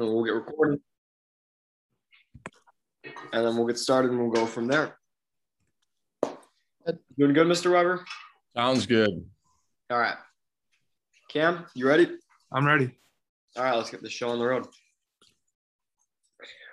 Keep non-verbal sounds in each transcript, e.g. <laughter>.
and we'll get recorded. And then we'll get started and we'll go from there. Doing good, Mr. Weber? Sounds good. All right. Cam, you ready? I'm ready. All right, let's get the show on the road.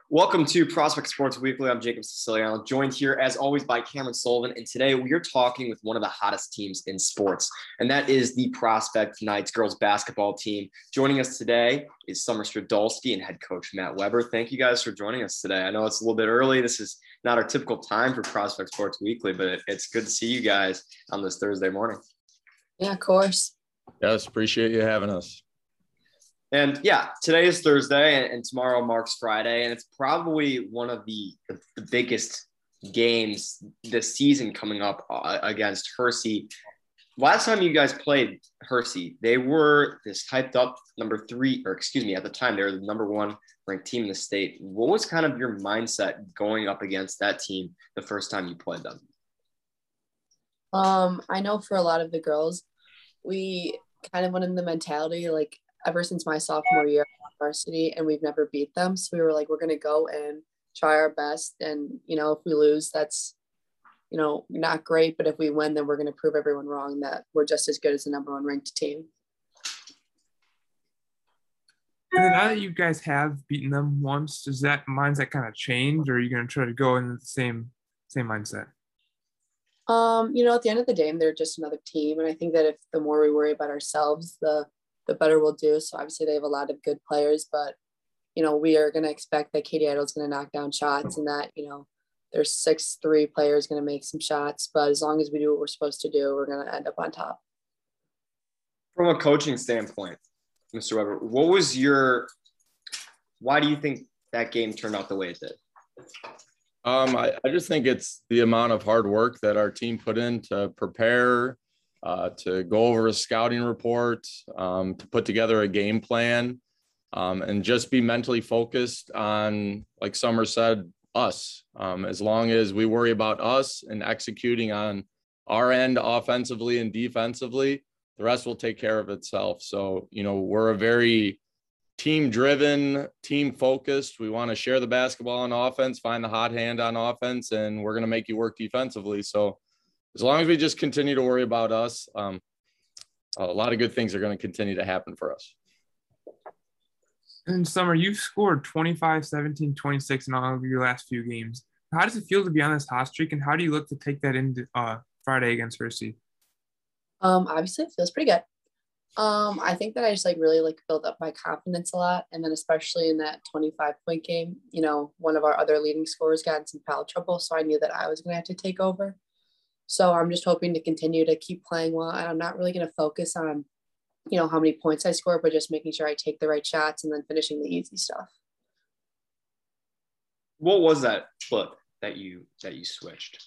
Welcome to Prospect Sports Weekly. I'm Jacob Siciliano, joined here as always by Cameron Sullivan. And today we are talking with one of the hottest teams in sports, and that is the Prospect Knights girls basketball team. Joining us today is Summer Stradolski and head coach Matt Weber. Thank you guys for joining us today. I know it's a little bit early. This is not our typical time for Prospect Sports Weekly, but it's good to see you guys on this Thursday morning. Yeah, of course. Yes, appreciate you having us. And yeah, today is Thursday and, and, tomorrow marks Friday. And it's probably one of the, the, the biggest games this season coming up uh, against Hersey. Last time you guys played Hersey, they were this hyped up number three, or excuse me, at the time, they were the number one ranked team in the state. What was kind of your mindset going up against that team the first time you played them? Um, I know for a lot of the girls, we kind of went in the mentality like ever since my sophomore year at varsity and we've never beat them. So we were like, we're going to go and try our best. And, you know, if we lose, that's, you know, not great. But if we win, then we're going to prove everyone wrong that we're just as good as the number one ranked team. And now that you guys have beaten them once, does that mindset kind of change or are you going to try to go in the same, same mindset? Um, you know, at the end of the day, they're just another team. And I think that if the more we worry about ourselves, the the better we'll do. So obviously they have a lot of good players, but you know, we are going to expect that Katie Idle is going to knock down shots and that, you know, there's six three players going to make some shots, but as long as we do what we're supposed to do, we're going to end up on top. From a coaching standpoint, Mr. Weber, what was your why do you think that game turned out the way it did? Um, I, I just think it's the amount of hard work that our team put in to prepare uh, to go over a scouting report, um, to put together a game plan, um, and just be mentally focused on, like Summer said, us. Um, as long as we worry about us and executing on our end offensively and defensively, the rest will take care of itself. So, you know, we're a very team driven, team focused. We want to share the basketball on offense, find the hot hand on offense, and we're going to make you work defensively. So, as long as we just continue to worry about us, um, a lot of good things are going to continue to happen for us. In summer, you've scored 25, 17, 26 in all of your last few games. How does it feel to be on this hot streak, and how do you look to take that into uh, Friday against Hersey? Um, obviously, it feels pretty good. Um, I think that I just like really like built up my confidence a lot, and then especially in that 25 point game, you know, one of our other leading scorers got in some foul trouble, so I knew that I was going to have to take over. So I'm just hoping to continue to keep playing well. And I'm not really going to focus on, you know, how many points I score, but just making sure I take the right shots and then finishing the easy stuff. What was that flip that you that you switched?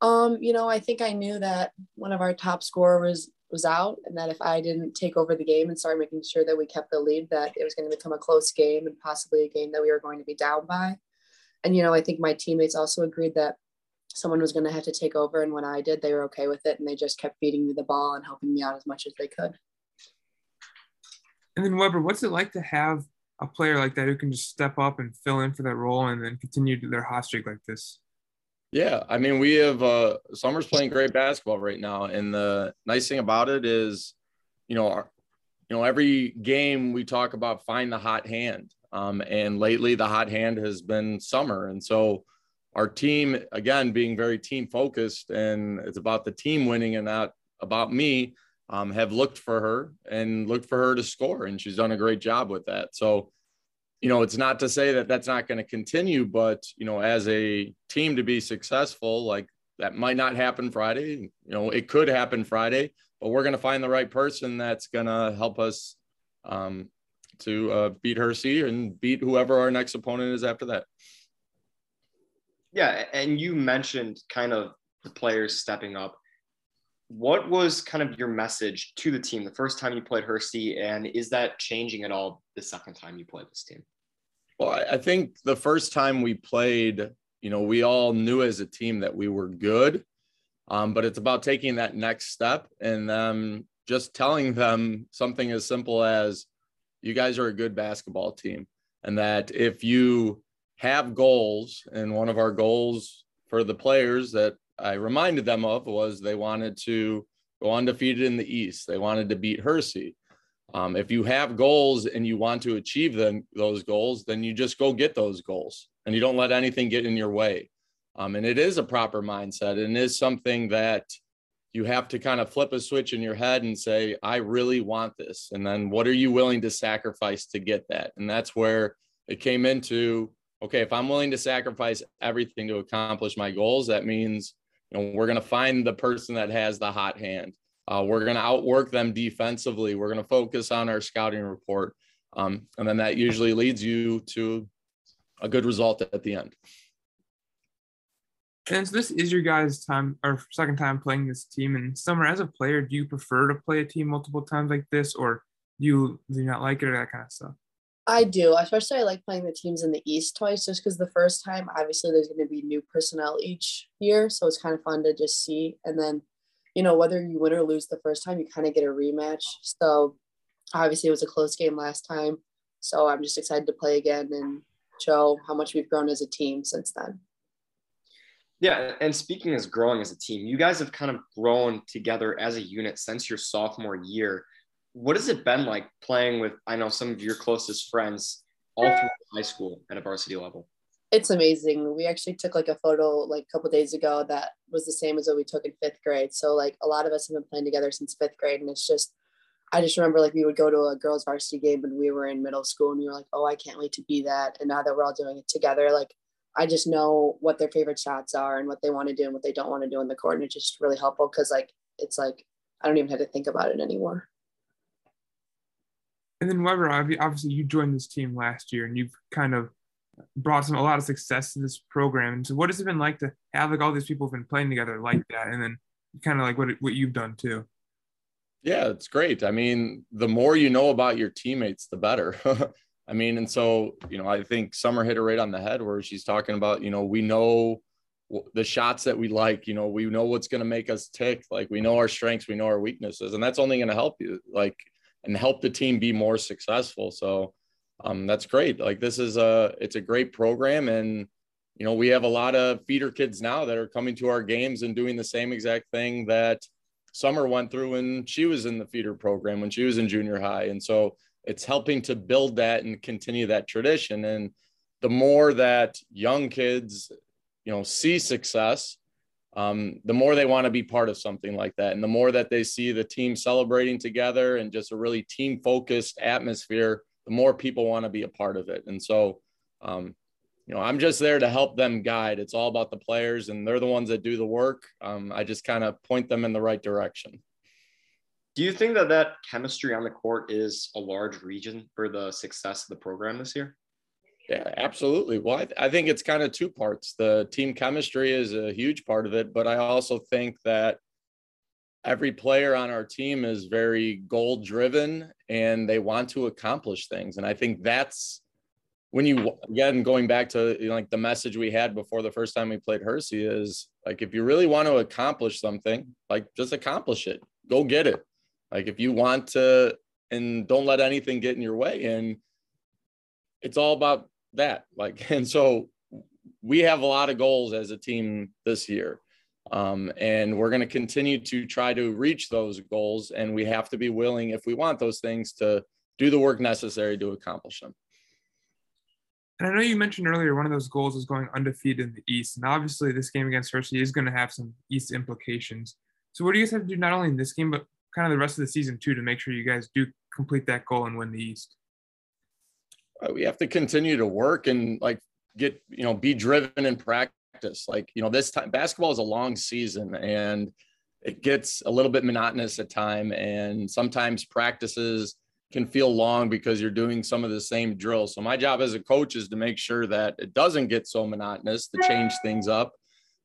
Um, you know, I think I knew that one of our top scorers was out and that if I didn't take over the game and start making sure that we kept the lead, that it was going to become a close game and possibly a game that we were going to be down by. And, you know, I think my teammates also agreed that someone was going to have to take over. And when I did, they were okay with it. And they just kept feeding me the ball and helping me out as much as they could. And then, Weber, what's it like to have a player like that who can just step up and fill in for that role and then continue their hot streak like this? Yeah, I mean, we have uh, Summer's playing great basketball right now, and the nice thing about it is, you know, our, you know, every game we talk about find the hot hand, um, and lately the hot hand has been Summer, and so our team again being very team focused and it's about the team winning and not about me um, have looked for her and looked for her to score and she's done a great job with that. So you know it's not to say that that's not going to continue but you know as a team to be successful like that might not happen friday you know it could happen friday but we're going to find the right person that's going to help us um, to uh, beat Hersey and beat whoever our next opponent is after that yeah, and you mentioned kind of the players stepping up. What was kind of your message to the team the first time you played Hersey, and is that changing at all the second time you played this team? Well, I think the first time we played, you know, we all knew as a team that we were good, um, but it's about taking that next step and um, just telling them something as simple as, "You guys are a good basketball team." and that if you have goals, and one of our goals for the players that I reminded them of was they wanted to go undefeated in the East. They wanted to beat Hersey. Um, if you have goals and you want to achieve them, those goals, then you just go get those goals and you don't let anything get in your way. Um, and it is a proper mindset and is something that you have to kind of flip a switch in your head and say, I really want this. And then what are you willing to sacrifice to get that? And that's where it came into okay, if I'm willing to sacrifice everything to accomplish my goals, that means you know we're going to find the person that has the hot hand. Uh, we're going to outwork them defensively. We're going to focus on our scouting report, um, and then that usually leads you to a good result at the end. And so this is your guys' time or second time playing this team. And summer, as a player, do you prefer to play a team multiple times like this, or do you do you not like it or that kind of stuff? I do, especially I like playing the teams in the East twice, just because the first time, obviously, there's going to be new personnel each year, so it's kind of fun to just see. And then, you know, whether you win or lose the first time, you kind of get a rematch. So obviously, it was a close game last time, so I'm just excited to play again and show how much we've grown as a team since then. Yeah, and speaking as growing as a team, you guys have kind of grown together as a unit since your sophomore year what has it been like playing with i know some of your closest friends all through high school at a varsity level? It's amazing. We actually took like a photo like a couple days ago that was the same as what we took in fifth grade. So like a lot of us have been playing together since fifth grade and it's just i just remember like we would go to a girls varsity game when we were in middle school and we were like oh i can't wait to be that and now that we're all doing it together like i just know what their favorite shots are and what they want to do and what they don't want to do in the court and it's just really helpful because like it's like i don't even have to think about it anymore and then Weber, obviously you joined this team last year and you've kind of brought some a lot of success to this program. And so what has it been like to have like all these people have been playing together like that, and then kind of like what what you've done too? Yeah, it's great. I mean, the more you know about your teammates, the better. <laughs> I mean, and so you know, I think Summer hit it right on the head where she's talking about you know we know the shots that we like you know we know what's going to make us tick like we know our strengths we know our weaknesses and that's only going to help you like and help the team be more successful. So um, that's great. Like this is a it's a great program, and you know we have a lot of feeder kids now that are coming to our games and doing the same exact thing that Summer went through when she was in the feeder program when she was in junior high, and so it's helping to build that and continue that tradition. And the more that young kids, you know, see success, um, the more they want to be part of something like that. And the more that they see the team celebrating together and just a really team focused atmosphere, the more people want to be a part of it. And so, um, you know, I'm just there to help them guide. It's all about the players, and they're the ones that do the work. Um, I just kind of point them in the right direction. Do you think that that chemistry on the court is a large region for the success of the program this year? Yeah, absolutely. Well, I, th- I think it's kind of two parts. The team chemistry is a huge part of it, but I also think that every player on our team is very goal driven and they want to accomplish things. And I think that's when you again going back to you know, like the message we had before the first time we played Hersey is like if you really want to accomplish something, like just accomplish it. Go get it. Like if you want to and don't let anything get in your way. And it's all about that. Like, <laughs> and so we have a lot of goals as a team this year. Um, and we're going to continue to try to reach those goals. And we have to be willing, if we want those things, to do the work necessary to accomplish them. And I know you mentioned earlier one of those goals is going undefeated in the East. And obviously, this game against Hersey is going to have some East implications. So, what do you guys have to do not only in this game, but kind of the rest of the season too, to make sure you guys do complete that goal and win the East? Uh, we have to continue to work and like get you know be driven in practice. Like you know this time basketball is a long season and it gets a little bit monotonous at time and sometimes practices can feel long because you're doing some of the same drills. So my job as a coach is to make sure that it doesn't get so monotonous to change things up.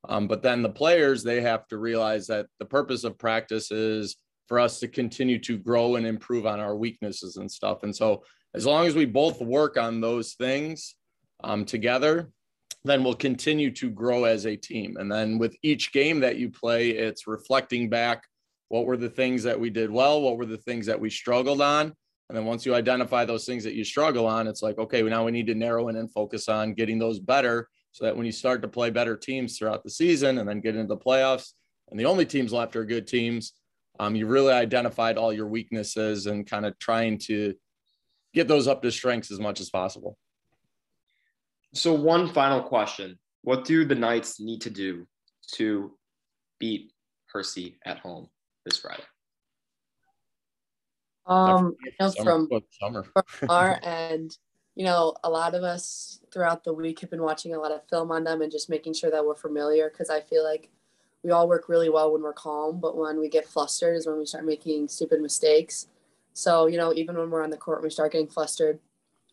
Um, but then the players they have to realize that the purpose of practice is for us to continue to grow and improve on our weaknesses and stuff. And so as long as we both work on those things um, together, then we'll continue to grow as a team. And then with each game that you play, it's reflecting back what were the things that we did well, what were the things that we struggled on, And then once you identify those things that you struggle on, it's like, okay, now we need to narrow in and focus on getting those better so that when you start to play better teams throughout the season and then get into the playoffs, and the only teams left are good teams, um, you really identified all your weaknesses and kind of trying to get those up to strengths as much as possible. So, one final question What do the Knights need to do to beat Hersey at home this Friday? Um, you know, Summer, from, <laughs> summer. from our end, you know, a lot of us throughout the week have been watching a lot of film on them and just making sure that we're familiar because I feel like we all work really well when we're calm, but when we get flustered is when we start making stupid mistakes. So, you know, even when we're on the court and we start getting flustered,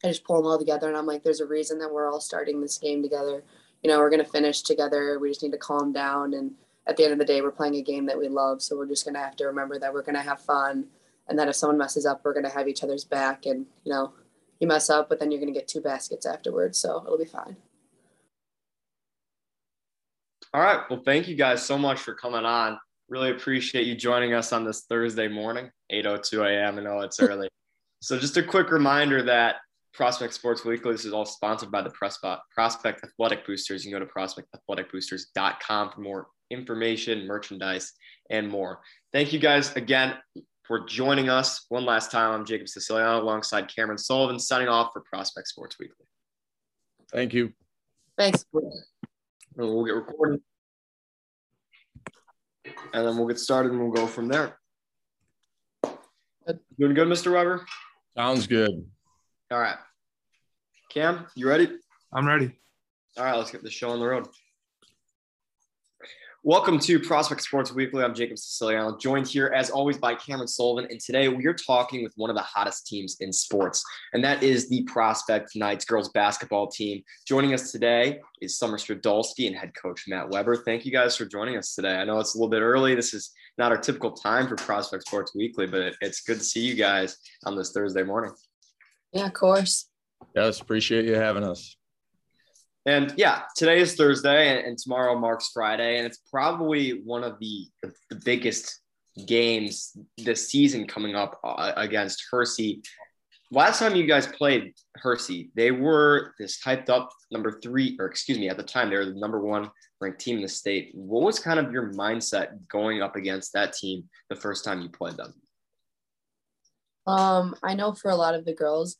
I just pull them all together and I'm like, there's a reason that we're all starting this game together. You know, we're going to finish together. We just need to calm down. And at the end of the day, we're playing a game that we love. So we're just going to have to remember that we're going to have fun and that if someone messes up, we're going to have each other's back. And, you know, you mess up, but then you're going to get two baskets afterwards. So it'll be fine. All right. Well, thank you guys so much for coming on. Really appreciate you joining us on this Thursday morning, 8.02 a.m. I know it's <laughs> early. so just a quick reminder that Prospect Sports Weekly, this is all sponsored by the Prospect Athletic Boosters. You can go to prospectathleticboosters.com for more information, merchandise, and more. Thank you guys again for joining us one last time. I'm Jacob Siciliano alongside Cameron Sullivan, signing off for Prospect Sports Weekly. Thank you. Thanks. We'll get recorded. And then we'll get started and we'll go from there. Doing good, Mr. Weber? Sounds good. All right. Cam, you ready? I'm ready. All right, let's get the show on the road. Welcome to Prospect Sports Weekly. I'm Jacob Siciliano, joined here as always by Cameron Sullivan. And today we are talking with one of the hottest teams in sports, and that is the Prospect Knights girls basketball team. Joining us today is Summer Stradolski and head coach Matt Weber. Thank you guys for joining us today. I know it's a little bit early. This is not our typical time for Prospect Sports Weekly, but it's good to see you guys on this Thursday morning. Yeah, of course. Yes, appreciate you having us. And yeah, today is Thursday and, and, tomorrow marks Friday. And it's probably one of the, the, biggest games this season coming up uh, against Hersey. Last time you guys played Hersey, they were this hyped up number three, or excuse me, at the time, they were the number one ranked team in the state. What was kind of your mindset going up against that team the first time you played them? Um, I know for a lot of the girls,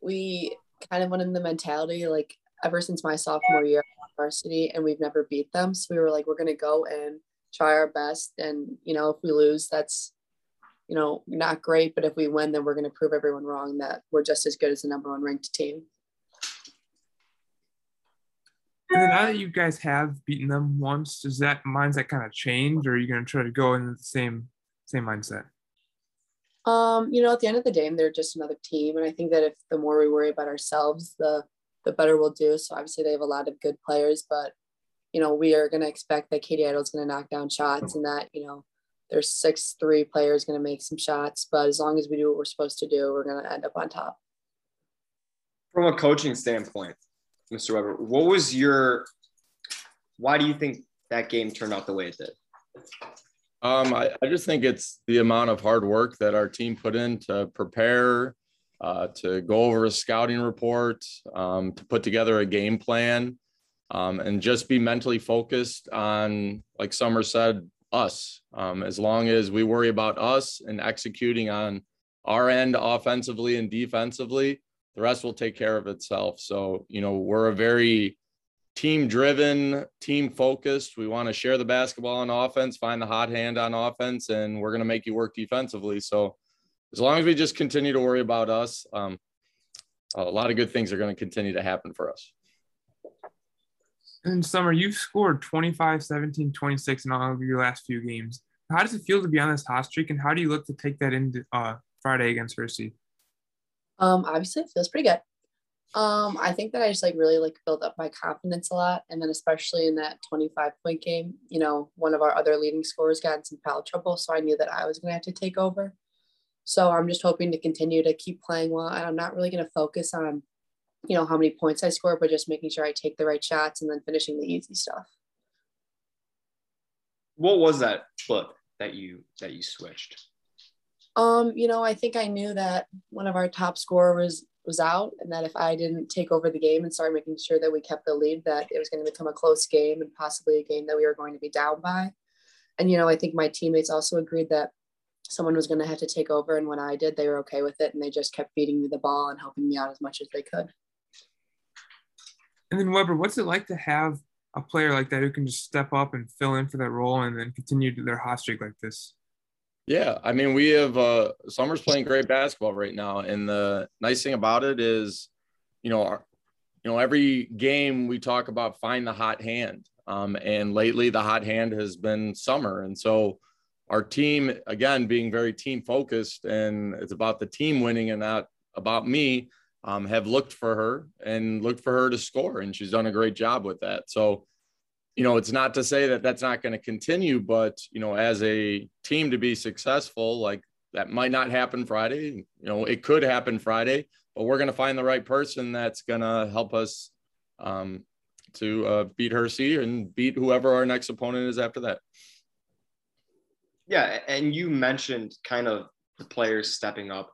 we kind of went in the mentality like ever since my sophomore year at varsity and we've never beat them. So we were like, we're going to go and try our best. And, you know, if we lose, that's, you know, not great. But if we win, then we're going to prove everyone wrong that we're just as good as the number one ranked team. And now that you guys have beaten them once, does that mindset kind of change or are you going to try to go in the same, same mindset? Um, you know, at the end of the day, they're just another team. And I think that if the more we worry about ourselves, the the better we'll do. So obviously they have a lot of good players, but you know, we are going to expect that Katie Idle is going to knock down shots and that, you know, there's six three players going to make some shots. But as long as we do what we're supposed to do, we're going to end up on top. From a coaching standpoint, Mr. Weber, what was your, why do you think that game turned out the way it did? Um, I, I just think it's the amount of hard work that our team put in to prepare uh, to go over a scouting report, um, to put together a game plan, um, and just be mentally focused on, like Summer said, us. Um, as long as we worry about us and executing on our end offensively and defensively, the rest will take care of itself. So, you know, we're a very team driven, team focused. We want to share the basketball on offense, find the hot hand on offense, and we're going to make you work defensively. So, as long as we just continue to worry about us, um, a lot of good things are going to continue to happen for us. In summer, you've scored 25, 17, 26 in all of your last few games. How does it feel to be on this hot streak, and how do you look to take that into uh, Friday against Hersey? Um, obviously, it feels pretty good. Um, I think that I just like really like built up my confidence a lot, and then especially in that 25 point game, you know, one of our other leading scorers got in some foul trouble, so I knew that I was going to have to take over. So I'm just hoping to continue to keep playing well. And I'm not really going to focus on, you know, how many points I score, but just making sure I take the right shots and then finishing the easy stuff. What was that flip that you that you switched? Um, you know, I think I knew that one of our top scorers was out and that if I didn't take over the game and start making sure that we kept the lead, that it was going to become a close game and possibly a game that we were going to be down by. And, you know, I think my teammates also agreed that someone was going to have to take over. And when I did, they were okay with it. And they just kept feeding me the ball and helping me out as much as they could. And then, Weber, what's it like to have a player like that who can just step up and fill in for that role and then continue their hot streak like this? Yeah, I mean, we have uh, Summer's playing great basketball right now, and the nice thing about it is, you know, our, you know, every game we talk about find the hot hand, um, and lately the hot hand has been Summer, and so our team again being very team focused, and it's about the team winning and not about me. Um, have looked for her and looked for her to score, and she's done a great job with that. So you know, it's not to say that that's not going to continue, but you know, as a team to be successful, like that might not happen Friday. You know, it could happen Friday, but we're going to find the right person that's going to help us um, to uh, beat Hersey and beat whoever our next opponent is after that. Yeah, and you mentioned kind of the players stepping up.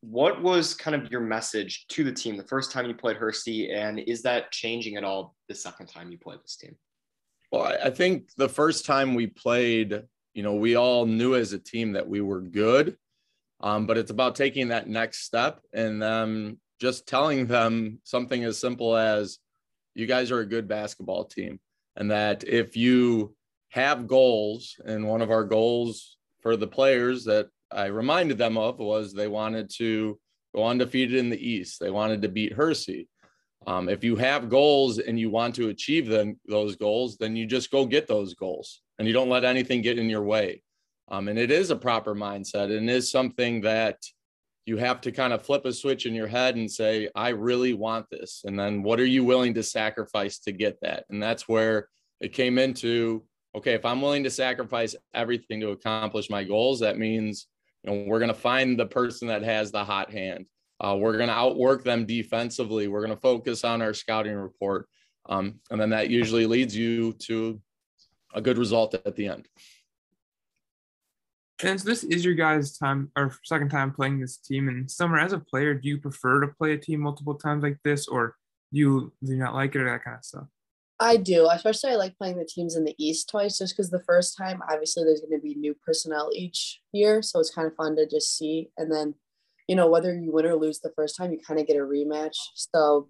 What was kind of your message to the team the first time you played Hersey, and is that changing at all the second time you played this team? Well, I think the first time we played, you know, we all knew as a team that we were good, um, but it's about taking that next step and um, just telling them something as simple as, "You guys are a good basketball team," and that if you have goals, and one of our goals for the players that I reminded them of was they wanted to go undefeated in the East. They wanted to beat Hersey. Um, if you have goals and you want to achieve them, those goals, then you just go get those goals and you don't let anything get in your way. Um, and it is a proper mindset and is something that you have to kind of flip a switch in your head and say, I really want this. And then what are you willing to sacrifice to get that? And that's where it came into okay, if I'm willing to sacrifice everything to accomplish my goals, that means you know, we're going to find the person that has the hot hand. Uh, we're going to outwork them defensively. We're going to focus on our scouting report. Um, and then that usually leads you to a good result at the end. And so this is your guys' time or second time playing this team. And Summer, as a player, do you prefer to play a team multiple times like this, or do you do you not like it or that kind of stuff? I do, especially I like playing the teams in the East twice, just because the first time, obviously, there's going to be new personnel each year, so it's kind of fun to just see. And then you know, whether you win or lose the first time, you kind of get a rematch. So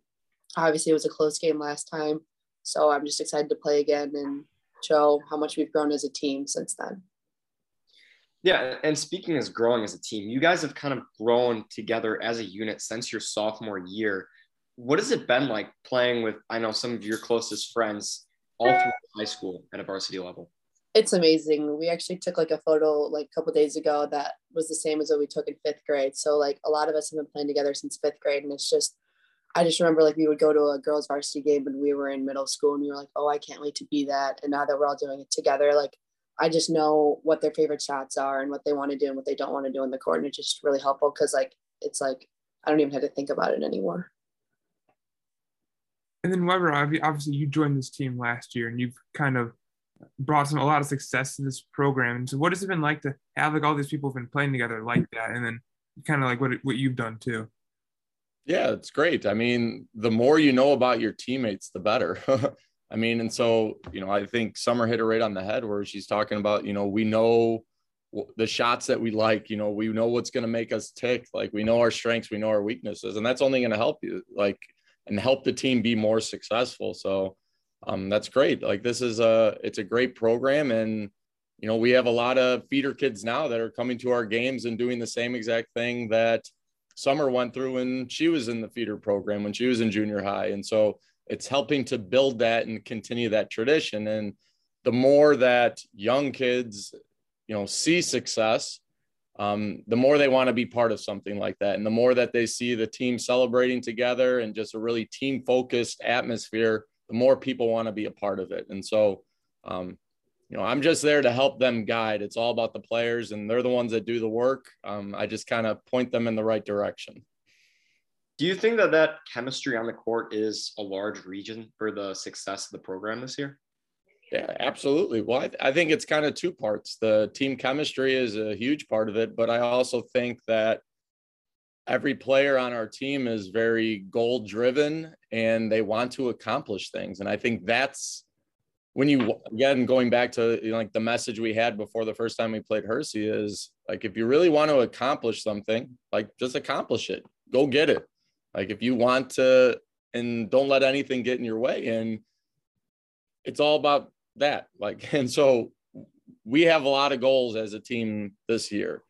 obviously it was a close game last time. So I'm just excited to play again and show how much we've grown as a team since then. Yeah, and speaking as growing as a team, you guys have kind of grown together as a unit since your sophomore year. What has it been like playing with, I know some of your closest friends all through high school at a varsity level? it's amazing. We actually took like a photo like a couple days ago that was the same as what we took in fifth grade. So like a lot of us have been playing together since fifth grade, and it's just I just remember like we would go to a girls varsity game when we were in middle school, and we were like, oh, I can't wait to be that. And now that we're all doing it together, like I just know what their favorite shots are and what they want to do and what they don't want to do in the court, and it's just really helpful because like it's like I don't even have to think about it anymore. And then Weber, obviously you joined this team last year, and you've kind of brought some a lot of success to this program. And so what has it been like to have like all these people have been playing together like that, and then kind of like what what you've done too? Yeah, it's great. I mean, the more you know about your teammates, the better. <laughs> I mean, and so you know, I think Summer hit it right on the head where she's talking about you know we know the shots that we like you know we know what's going to make us tick like we know our strengths we know our weaknesses and that's only going to help you like and help the team be more successful so um, that's great. Like this is a it's a great program, and you know we have a lot of feeder kids now that are coming to our games and doing the same exact thing that Summer went through when she was in the feeder program when she was in junior high, and so it's helping to build that and continue that tradition. And the more that young kids, you know, see success, um, the more they want to be part of something like that. And the more that they see the team celebrating together and just a really team focused atmosphere, the more people want to be a part of it. And so, um, you know, I'm just there to help them guide. It's all about the players, and they're the ones that do the work. Um, I just kind of point them in the right direction. Do you think that that chemistry on the court is a large region for the success of the program this year? Yeah, absolutely. Well, I, th- I think it's kind of two parts. The team chemistry is a huge part of it, but I also think that every player on our team is very goal driven and they want to accomplish things. And I think that's when you again going back to you know, like the message we had before the first time we played Hersey is like if you really want to accomplish something, like just accomplish it. Go get it. Like if you want to and don't let anything get in your way. And it's all about that. Like, <laughs> and so we have a lot of goals as a team this year.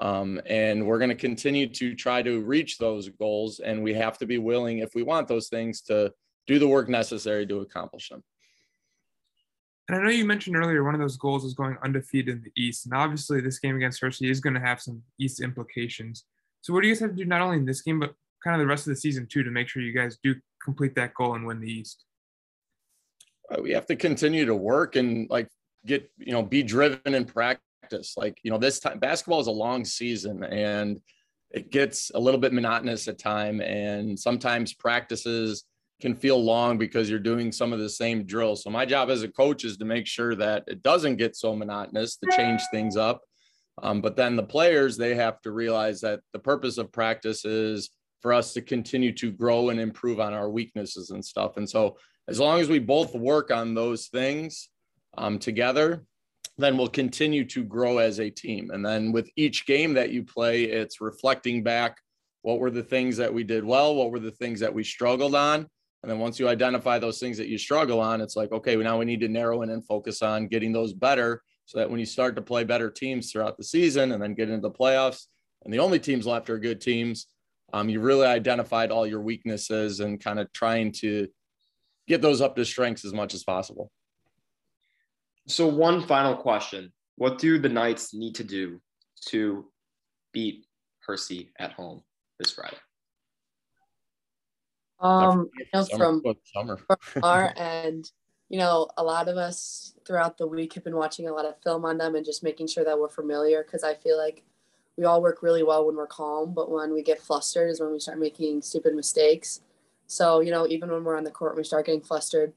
Um, and we're going to continue to try to reach those goals. And we have to be willing, if we want those things, to do the work necessary to accomplish them. And I know you mentioned earlier one of those goals is going undefeated in the East. And obviously, this game against Hersey is going to have some East implications. So, what do you guys have to do not only in this game, but kind of the rest of the season too, to make sure you guys do complete that goal and win the East? Uh, we have to continue to work and like get, you know, be driven in practice. Like, you know, this time basketball is a long season and it gets a little bit monotonous at time. And sometimes practices can feel long because you're doing some of the same drills. So my job as a coach is to make sure that it doesn't get so monotonous to change things up. Um, but then the players, they have to realize that the purpose of practice is for us to continue to grow and improve on our weaknesses and stuff. And so as long as we both work on those things um, together, then we'll continue to grow as a team. And then with each game that you play, it's reflecting back what were the things that we did well, what were the things that we struggled on, and then once you identify those things that you struggle on, it's like, okay, now we need to narrow in and focus on getting those better so that when you start to play better teams throughout the season and then get into the playoffs, and the only teams left are good teams, um, you really identified all your weaknesses and kind of trying to get those up to strengths as much as possible. So, one final question What do the Knights need to do to beat Hersey at home this Friday? Um, you know, from, from our <laughs> end, you know, a lot of us throughout the week have been watching a lot of film on them and just making sure that we're familiar because I feel like we all work really well when we're calm, but when we get flustered is when we start making stupid mistakes. So, you know, even when we're on the court, and we start getting flustered.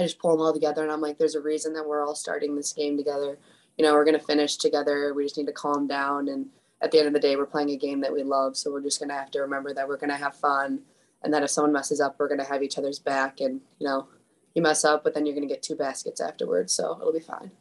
I just pull them all together and I'm like, there's a reason that we're all starting this game together. You know, we're going to finish together. We just need to calm down. And at the end of the day, we're playing a game that we love. So we're just going to have to remember that we're going to have fun and that if someone messes up, we're going to have each other's back. And, you know, you mess up, but then you're going to get two baskets afterwards. So it'll be fine.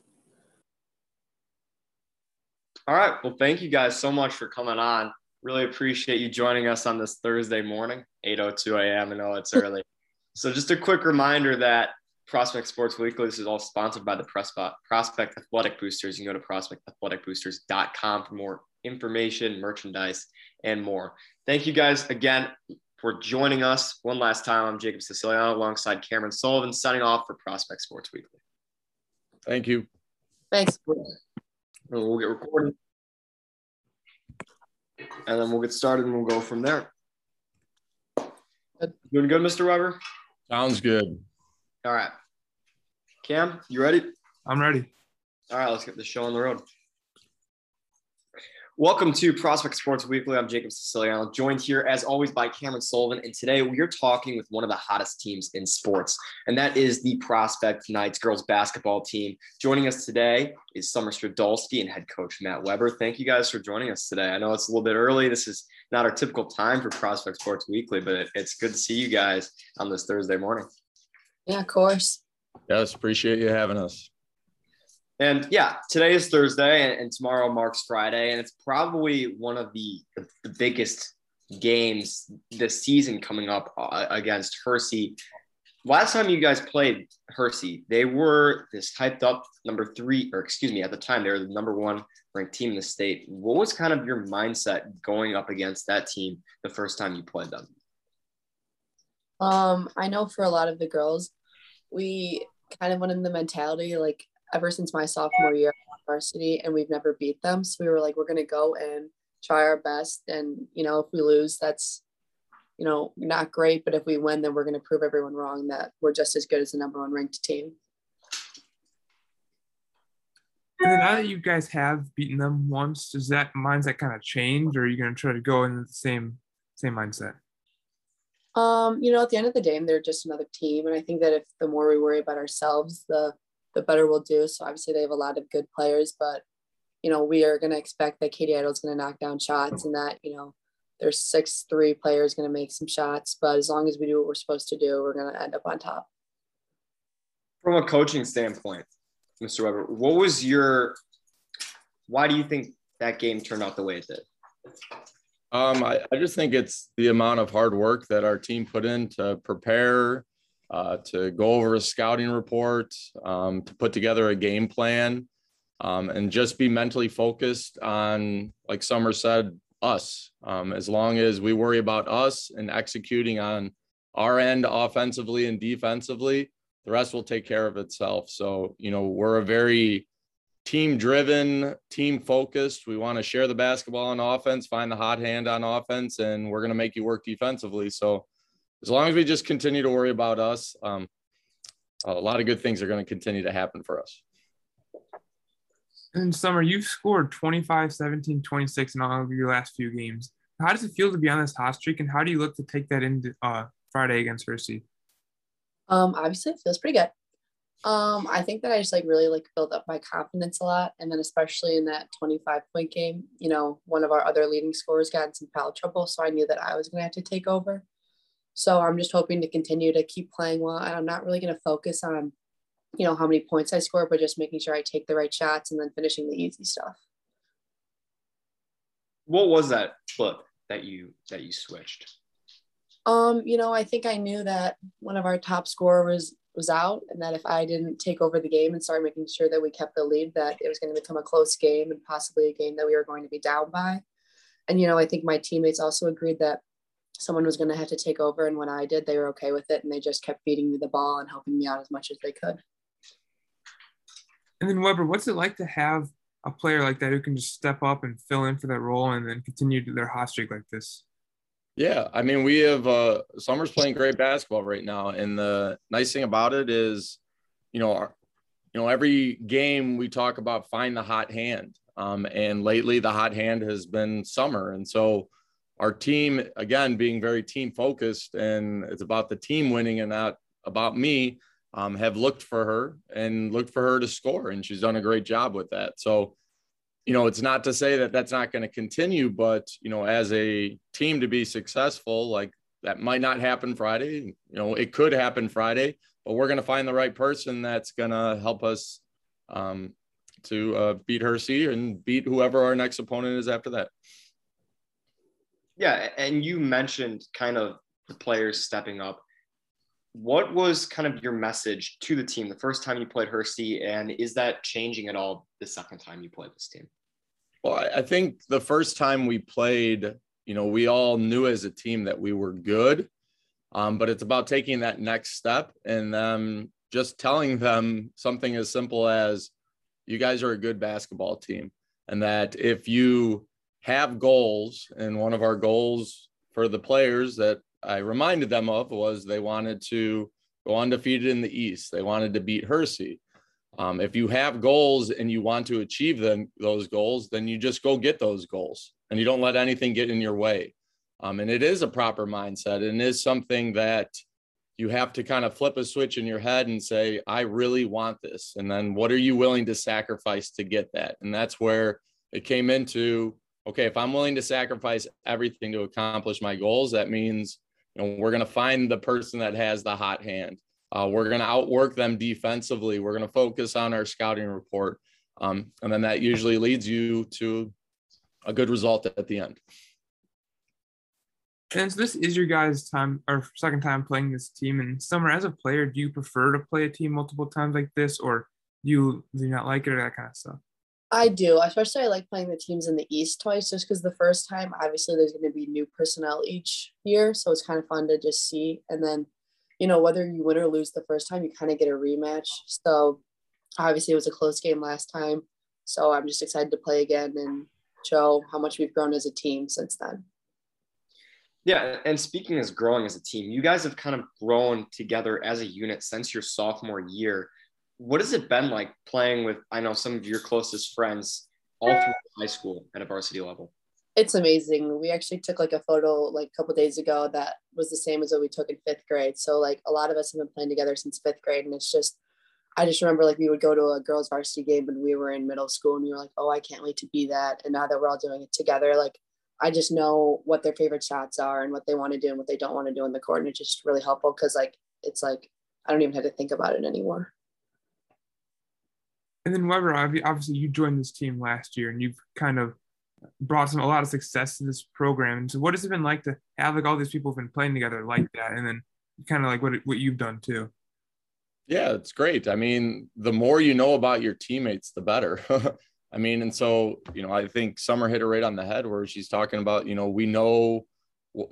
All right. Well, thank you guys so much for coming on. Really appreciate you joining us on this Thursday morning, 8.02 a.m. I know it's early. <laughs> so just a quick reminder that Prospect Sports Weekly, this is all sponsored by the Prospect Athletic Boosters. You can go to prospectathleticboosters.com for more information, merchandise, and more. Thank you guys again for joining us one last time. I'm Jacob Siciliano alongside Cameron Sullivan, signing off for Prospect Sports Weekly. Thank you. Thanks. We'll get recorded. And then we'll get started and we'll go from there. Good. Doing good, Mr. Weber? Sounds good. All right. Cam, you ready? I'm ready. All right, let's get the show on the road. Welcome to Prospect Sports Weekly. I'm Jacob Siciliano, joined here as always by Cameron Sullivan. And today we are talking with one of the hottest teams in sports, and that is the Prospect Knights girls basketball team. Joining us today is Summer Stradolski and head coach Matt Weber. Thank you guys for joining us today. I know it's a little bit early. This is not our typical time for Prospect Sports Weekly, but it's good to see you guys on this Thursday morning. Yeah, of course. Yes, appreciate you having us. And yeah, today is Thursday and, and, tomorrow marks Friday. And it's probably one of the, the, the biggest games this season coming up uh, against Hersey. Last time you guys played Hersey, they were this hyped up number three, or excuse me, at the time, they were the number one ranked team in the state. What was kind of your mindset going up against that team the first time you played them? Um, I know for a lot of the girls, we kind of went in the mentality like ever since my sophomore year varsity and we've never beat them. So we were like, we're going to go and try our best. And, you know, if we lose, that's, you know, not great. But if we win, then we're going to prove everyone wrong that we're just as good as the number one ranked team. And now that you guys have beaten them once, does that mindset kind of change or are you going to try to go in the same, same mindset? Um, you know, at the end of the day, they're just another team. And I think that if the more we worry about ourselves, the the better we'll do. So obviously they have a lot of good players, but you know, we are going to expect that Katie Idle is going to knock down shots and that, you know, their six three players going to make some shots. But as long as we do what we're supposed to do, we're going to end up on top. From a coaching standpoint, Mr. Weber, what was your, why do you think that game turned out the way it did? Um, I, I just think it's the amount of hard work that our team put in to prepare, uh, to go over a scouting report, um, to put together a game plan, um, and just be mentally focused on, like Summer said, us. Um, as long as we worry about us and executing on our end offensively and defensively, the rest will take care of itself. So, you know, we're a very team driven, team focused. We want to share the basketball on offense, find the hot hand on offense, and we're going to make you work defensively. So, as long as we just continue to worry about us, um, a lot of good things are going to continue to happen for us. In summer, you've scored 25, 17, 26 in all of your last few games. How does it feel to be on this hot streak, and how do you look to take that into uh, Friday against Hersey? Um, obviously, it feels pretty good. Um, I think that I just like really like built up my confidence a lot, and then especially in that 25 point game, you know, one of our other leading scorers got in some foul trouble, so I knew that I was going to have to take over. So I'm just hoping to continue to keep playing well, and I'm not really going to focus on you know, how many points I score, but just making sure I take the right shots and then finishing the easy stuff. What was that flip that you that you switched? Um, you know, I think I knew that one of our top scorers was out and that if I didn't take over the game and start making sure that we kept the lead, that it was going to become a close game and possibly a game that we were going to be down by. And, you know, I think my teammates also agreed that someone was going to have to take over. And when I did, they were okay with it. And they just kept feeding me the ball and helping me out as much as they could. And then Weber, what's it like to have a player like that who can just step up and fill in for that role and then continue their hot streak like this? Yeah, I mean, we have uh, Summer's playing great basketball right now, and the nice thing about it is, you know, our, you know, every game we talk about find the hot hand, um, and lately the hot hand has been Summer, and so our team again being very team focused, and it's about the team winning and not about me um, have looked for her and looked for her to score, and she's done a great job with that. So, you know, it's not to say that that's not going to continue, but you know, as a team to be successful, like that might not happen Friday. You know, it could happen Friday, but we're going to find the right person that's going to help us um, to uh, beat Hersey and beat whoever our next opponent is after that. Yeah, and you mentioned kind of the players stepping up what was kind of your message to the team the first time you played Hersey, and is that changing at all the second time you played this team? Well, I think the first time we played, you know, we all knew as a team that we were good, um, but it's about taking that next step and um, just telling them something as simple as, "You guys are a good basketball team," and that if you have goals, and one of our goals for the players that I reminded them of was they wanted to go undefeated in the East. They wanted to beat Hersey. Um, if you have goals and you want to achieve them, those goals, then you just go get those goals and you don't let anything get in your way. Um, and it is a proper mindset and is something that you have to kind of flip a switch in your head and say, I really want this. And then what are you willing to sacrifice to get that? And that's where it came into okay, if I'm willing to sacrifice everything to accomplish my goals, that means and we're going to find the person that has the hot hand. Uh, we're going to outwork them defensively. We're going to focus on our scouting report. Um, and then that usually leads you to a good result at the end. And so this is your guys' time or second time playing this team. And Summer, as a player, do you prefer to play a team multiple times like this, or do you do you not like it or that kind of stuff? I do, especially I like playing the teams in the East twice, just because the first time, obviously, there's going to be new personnel each year, so it's kind of fun to just see. And then, you know, whether you win or lose the first time, you kind of get a rematch. So obviously, it was a close game last time, so I'm just excited to play again and show how much we've grown as a team since then. Yeah, and speaking as growing as a team, you guys have kind of grown together as a unit since your sophomore year what has it been like playing with i know some of your closest friends all through high school at a varsity level it's amazing we actually took like a photo like a couple days ago that was the same as what we took in fifth grade so like a lot of us have been playing together since fifth grade and it's just I just remember like we would go to a girls varsity game when we were in middle school and we were like, oh, I can't wait to be that. And now that we're all doing it together, like I just know what their favorite shots are and what they want to do and what they don't want to do in the court. And it's just really helpful because like it's like I don't even have to think about it anymore. And then Weber, obviously you joined this team last year and you've kind of brought some a lot of success to this program. And so what has it been like to have like all these people have been playing together like that and then kind of like what what you've done too? Yeah, it's great. I mean, the more you know about your teammates, the better. <laughs> I mean, and so, you know, I think Summer hit it right on the head where she's talking about, you know, we know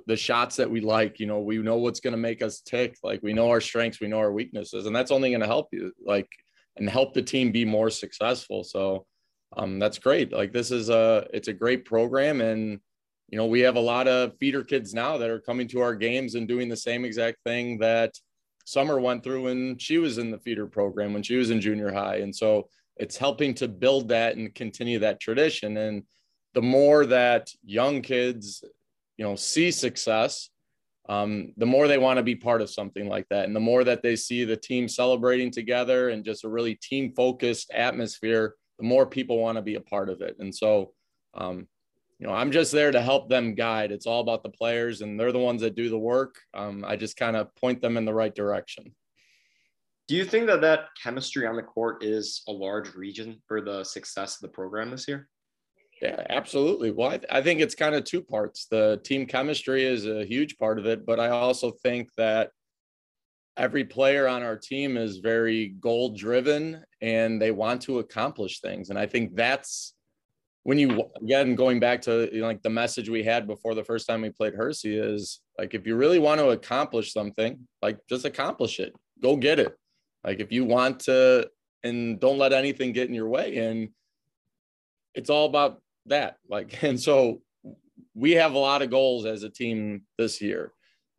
the shots that we like, you know, we know what's going to make us tick. Like we know our strengths, we know our weaknesses, and that's only going to help you like and help the team be more successful. So um, that's great. Like this is a, it's a great program. And, you know, we have a lot of feeder kids now that are coming to our games and doing the same exact thing that Summer went through when she was in the feeder program, when she was in junior high. And so it's helping to build that and continue that tradition. And the more that young kids, you know, see success, um, the more they want to be part of something like that. And the more that they see the team celebrating together and just a really team focused atmosphere, the more people want to be a part of it. And so, um, you know, I'm just there to help them guide. It's all about the players, and they're the ones that do the work. Um, I just kind of point them in the right direction. Do you think that that chemistry on the court is a large region for the success of the program this year? Yeah, absolutely. Well, I, th- I think it's kind of two parts. The team chemistry is a huge part of it, but I also think that every player on our team is very goal driven and they want to accomplish things. And I think that's when you again going back to you know, like the message we had before the first time we played Hersey is like if you really want to accomplish something, like just accomplish it. Go get it. Like if you want to, and don't let anything get in your way. And it's all about that. Like, <laughs> and so we have a lot of goals as a team this year.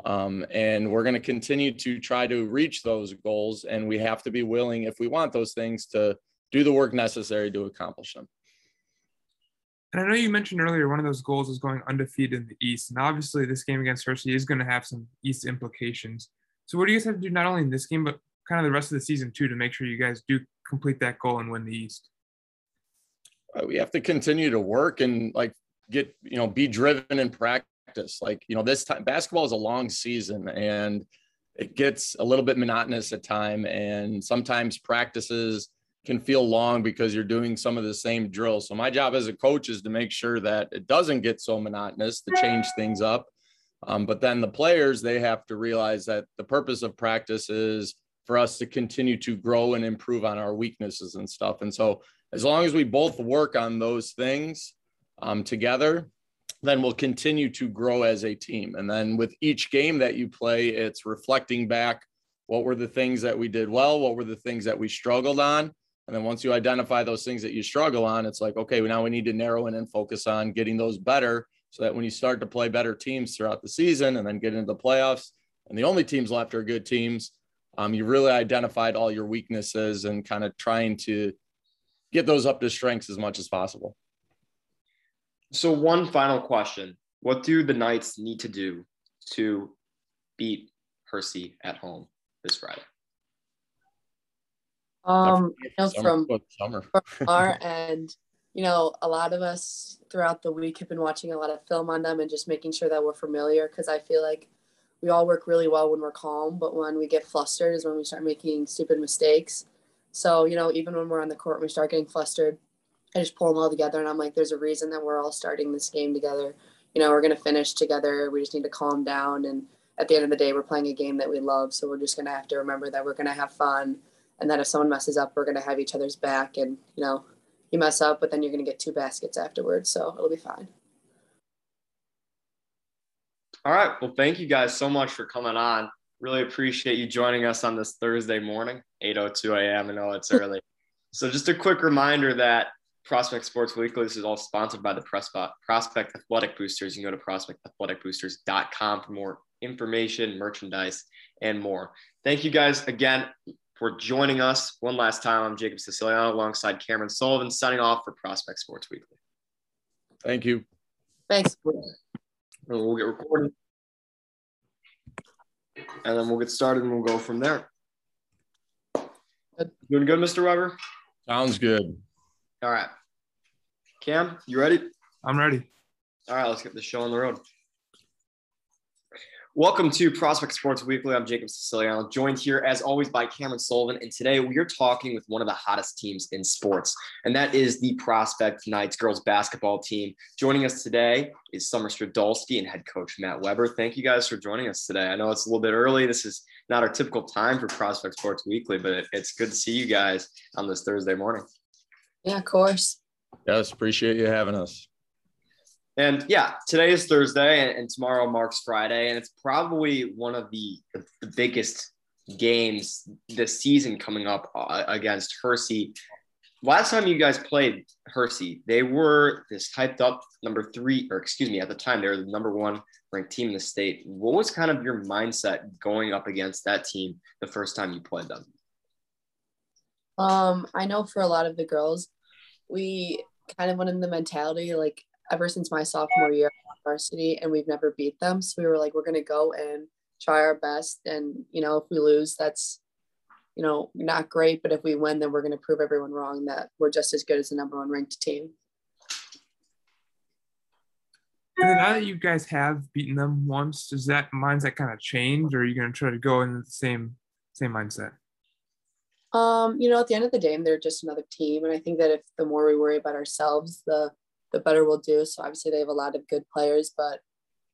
Um, and we're going to continue to try to reach those goals. And we have to be willing, if we want those things, to do the work necessary to accomplish them. And I know you mentioned earlier one of those goals is going undefeated in the East. And obviously, this game against Hersey is going to have some East implications. So, what do you guys have to do not only in this game, but kind of the rest of the season too to make sure you guys do complete that goal and win the East? Uh, we have to continue to work and like get you know be driven in practice. Like you know this time basketball is a long season and it gets a little bit monotonous at time and sometimes practices can feel long because you're doing some of the same drills. So my job as a coach is to make sure that it doesn't get so monotonous to change things up. Um, but then the players they have to realize that the purpose of practice is for us to continue to grow and improve on our weaknesses and stuff. And so, as long as we both work on those things um, together, then we'll continue to grow as a team. And then with each game that you play, it's reflecting back what were the things that we did well, what were the things that we struggled on. And then once you identify those things that you struggle on, it's like, okay, now we need to narrow in and focus on getting those better so that when you start to play better teams throughout the season and then get into the playoffs, and the only teams left are good teams, um, you really identified all your weaknesses and kind of trying to get those up to strengths as much as possible. So, one final question What do the Knights need to do to beat Hersey at home this Friday? Um, you know, from, from our <laughs> end, you know, a lot of us throughout the week have been watching a lot of film on them and just making sure that we're familiar because I feel like we all work really well when we're calm, but when we get flustered is when we start making stupid mistakes. So, you know, even when we're on the court, and we start getting flustered. I just pull them all together and I'm like, there's a reason that we're all starting this game together. You know, we're going to finish together. We just need to calm down. And at the end of the day, we're playing a game that we love. So we're just going to have to remember that we're going to have fun. And that if someone messes up, we're going to have each other's back. And, you know, you mess up, but then you're going to get two baskets afterwards. So it'll be fine. All right. Well, thank you guys so much for coming on. Really appreciate you joining us on this Thursday morning, 8:02 a.m. I know it's <laughs> early. so, just a quick reminder that Prospect Sports Weekly. This is all sponsored by the Prospect Athletic Boosters. You can go to prospectathleticboosters.com for more information, merchandise, and more. Thank you guys again for joining us one last time. I'm Jacob Siciliano alongside Cameron Sullivan, signing off for Prospect Sports Weekly. Thank you. Thanks. We'll get recorded. And then we'll get started and we'll go from there. Good. Doing good, Mr. Weber? Sounds good. All right. Cam, you ready? I'm ready. All right, let's get the show on the road. Welcome to Prospect Sports Weekly. I'm Jacob Siciliano, joined here as always by Cameron Sullivan. And today we are talking with one of the hottest teams in sports, and that is the Prospect Knights girls basketball team. Joining us today is Summer Stradolski and head coach Matt Weber. Thank you guys for joining us today. I know it's a little bit early. This is not our typical time for Prospect Sports Weekly, but it's good to see you guys on this Thursday morning. Yeah, of course. Yes, appreciate you having us. And yeah, today is Thursday and, and, tomorrow marks Friday. And it's probably one of the, the, biggest games this season coming up uh, against Hersey. Last time you guys played Hersey, they were this hyped up number three, or excuse me, at the time, they were the number one ranked team in the state. What was kind of your mindset going up against that team the first time you played them? Um, I know for a lot of the girls, we kind of went in the mentality like ever since my sophomore year at varsity and we've never beat them. So we were like, we're going to go and try our best. And, you know, if we lose, that's, you know, not great. But if we win, then we're going to prove everyone wrong that we're just as good as the number one ranked team. And now that you guys have beaten them once, does that mindset kind of change or are you going to try to go in the same, same mindset? Um, you know, at the end of the day, they're just another team. And I think that if the more we worry about ourselves, the the better we'll do. So obviously they have a lot of good players, but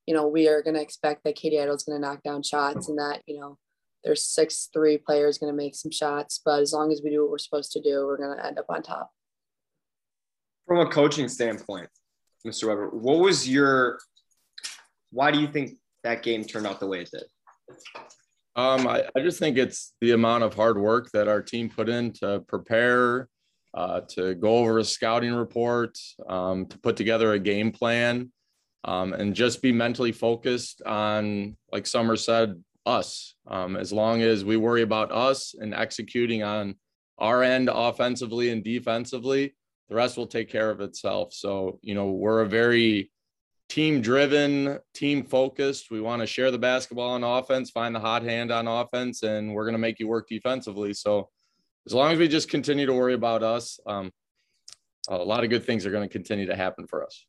you know, we are going to expect that Katie Idle is going to knock down shots and that, you know, there's six three players going to make some shots. But as long as we do what we're supposed to do, we're going to end up on top. From a coaching standpoint, Mr. Weber, what was your, why do you think that game turned out the way it did? Um, I, I just think it's the amount of hard work that our team put in to prepare uh, to go over a scouting report, um, to put together a game plan, um, and just be mentally focused on, like Summer said, us. Um, as long as we worry about us and executing on our end offensively and defensively, the rest will take care of itself. So, you know, we're a very team driven, team focused. We want to share the basketball on offense, find the hot hand on offense, and we're going to make you work defensively. So, as long as we just continue to worry about us, um, a lot of good things are going to continue to happen for us.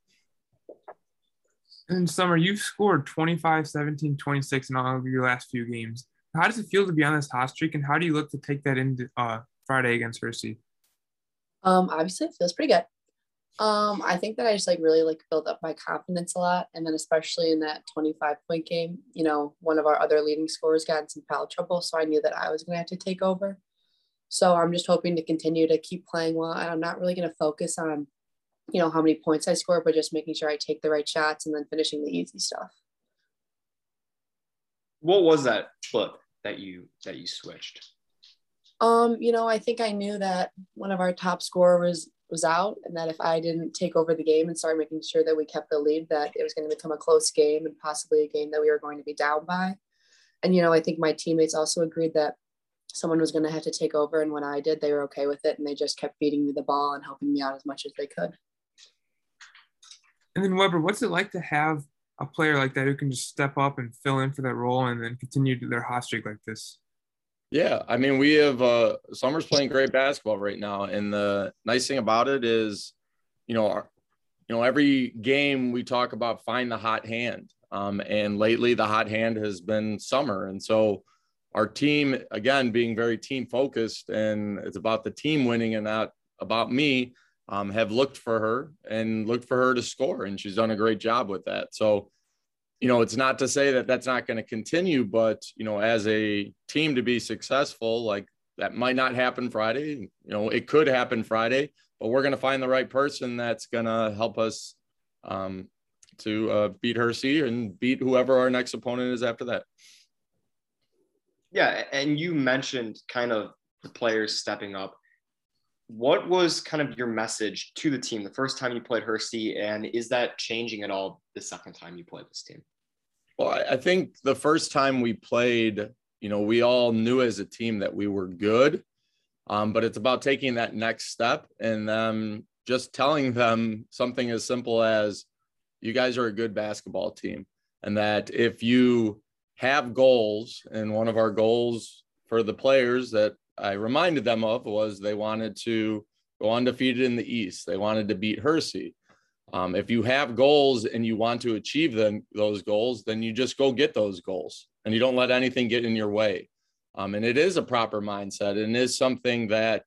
In summer, you've scored 25, 17, 26 in all of your last few games. How does it feel to be on this hot streak, and how do you look to take that into uh, Friday against Hersey? Um, obviously, it feels pretty good. Um, I think that I just like really like built up my confidence a lot, and then especially in that 25 point game, you know, one of our other leading scorers got in some foul trouble, so I knew that I was going to have to take over. So I'm just hoping to continue to keep playing well. And I'm not really going to focus on, you know, how many points I score, but just making sure I take the right shots and then finishing the easy stuff. What was that flip that you that you switched? Um, you know, I think I knew that one of our top scorers was out and that if I didn't take over the game and start making sure that we kept the lead, that it was going to become a close game and possibly a game that we were going to be down by. And, you know, I think my teammates also agreed that someone was going to have to take over. And when I did, they were okay with it. And they just kept feeding me the ball and helping me out as much as they could. And then, Weber, what's it like to have a player like that who can just step up and fill in for that role and then continue their hot streak like this? Yeah, I mean, we have uh, Summer's playing great basketball right now, and the nice thing about it is, you know, our, you know, every game we talk about find the hot hand, um, and lately the hot hand has been Summer, and so our team again being very team focused and it's about the team winning and not about me um, have looked for her and looked for her to score and she's done a great job with that. So you know it's not to say that that's not going to continue but you know as a team to be successful like that might not happen friday you know it could happen friday but we're going to find the right person that's going to help us um, to uh, beat Hersey and beat whoever our next opponent is after that yeah, and you mentioned kind of the players stepping up. What was kind of your message to the team the first time you played Hersey, and is that changing at all the second time you played this team? Well, I think the first time we played, you know, we all knew as a team that we were good, um, but it's about taking that next step and um, just telling them something as simple as, "You guys are a good basketball team," and that if you have goals, and one of our goals for the players that I reminded them of was they wanted to go undefeated in the East. They wanted to beat Hersey. Um, if you have goals and you want to achieve them, those goals, then you just go get those goals and you don't let anything get in your way. Um, and it is a proper mindset and is something that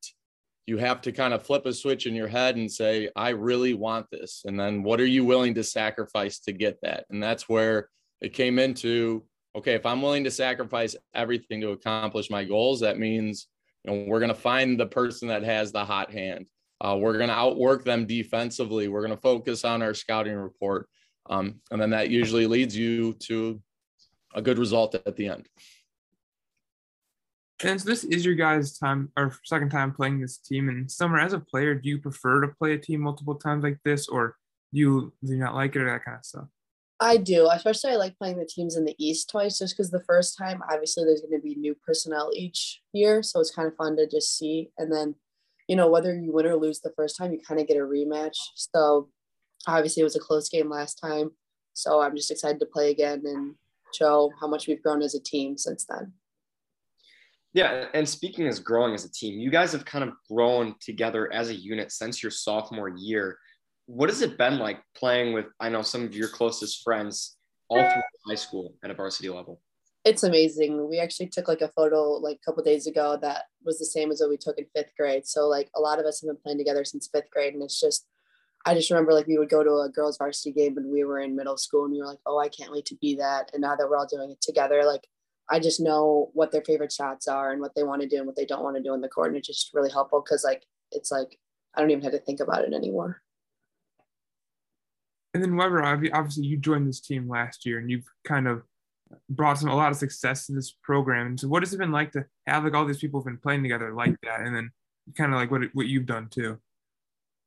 you have to kind of flip a switch in your head and say, I really want this. And then what are you willing to sacrifice to get that? And that's where it came into okay, if I'm willing to sacrifice everything to accomplish my goals, that means you know, we're going to find the person that has the hot hand. Uh, we're going to outwork them defensively. We're going to focus on our scouting report. Um, and then that usually leads you to a good result at the end. And so this is your guys' time or second time playing this team. And Summer, as a player, do you prefer to play a team multiple times like this, or do you do you not like it or that kind of stuff? I do, especially I like playing the teams in the East twice, just because the first time, obviously, there's going to be new personnel each year, so it's kind of fun to just see. And then, you know, whether you win or lose the first time, you kind of get a rematch. So obviously, it was a close game last time, so I'm just excited to play again and show how much we've grown as a team since then. Yeah, and speaking as growing as a team, you guys have kind of grown together as a unit since your sophomore year. What has it been like playing with, I know, some of your closest friends all through high school at a varsity level? It's amazing. We actually took like a photo like a couple days ago that was the same as what we took in fifth grade. So like a lot of us have been playing together since fifth grade, and it's just I just remember like we would go to a girls varsity game when we were in middle school, and we were like, oh, I can't wait to be that. And now that we're all doing it together, like I just know what their favorite shots are and what they want to do and what they don't want to do in the court. And it's just really helpful because like it's like I don't even have to think about it anymore. And then Weber, obviously you joined this team last year and you've kind of brought some a lot of success to this program. And so what has it been like to have like all these people have been playing together like that and then kind of like what what you've done too?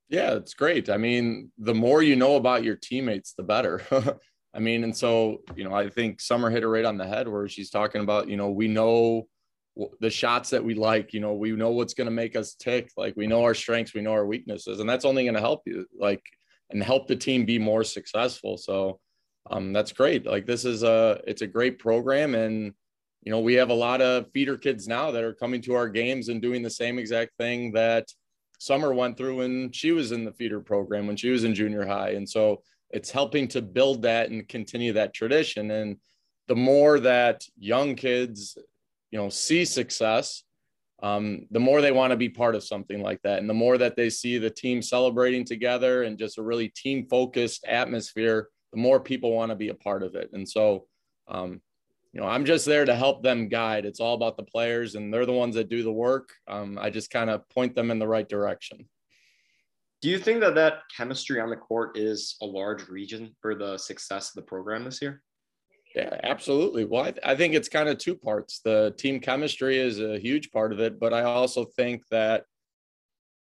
Yeah, it's great. I mean, the more you know about your teammates, the better. <laughs> I mean, and so, you know, I think Summer hit it right on the head where she's talking about, you know, we know the shots that we like, you know, we know what's going to make us tick. Like we know our strengths, we know our weaknesses, and that's only going to help you like and help the team be more successful. So um, that's great. Like this is a, it's a great program. And, you know, we have a lot of feeder kids now that are coming to our games and doing the same exact thing that Summer went through when she was in the feeder program, when she was in junior high. And so it's helping to build that and continue that tradition and the more that young kids you know see success um, the more they want to be part of something like that and the more that they see the team celebrating together and just a really team focused atmosphere the more people want to be a part of it. And so um, you know i'm just there to help them guide. It's all about the players and they're the ones that do the work. Um, i just kind of point them in the right direction. Do you think that that chemistry on the court is a large region for the success of the program this year? Yeah, absolutely. Well, I, th- I think it's kind of two parts. The team chemistry is a huge part of it, but I also think that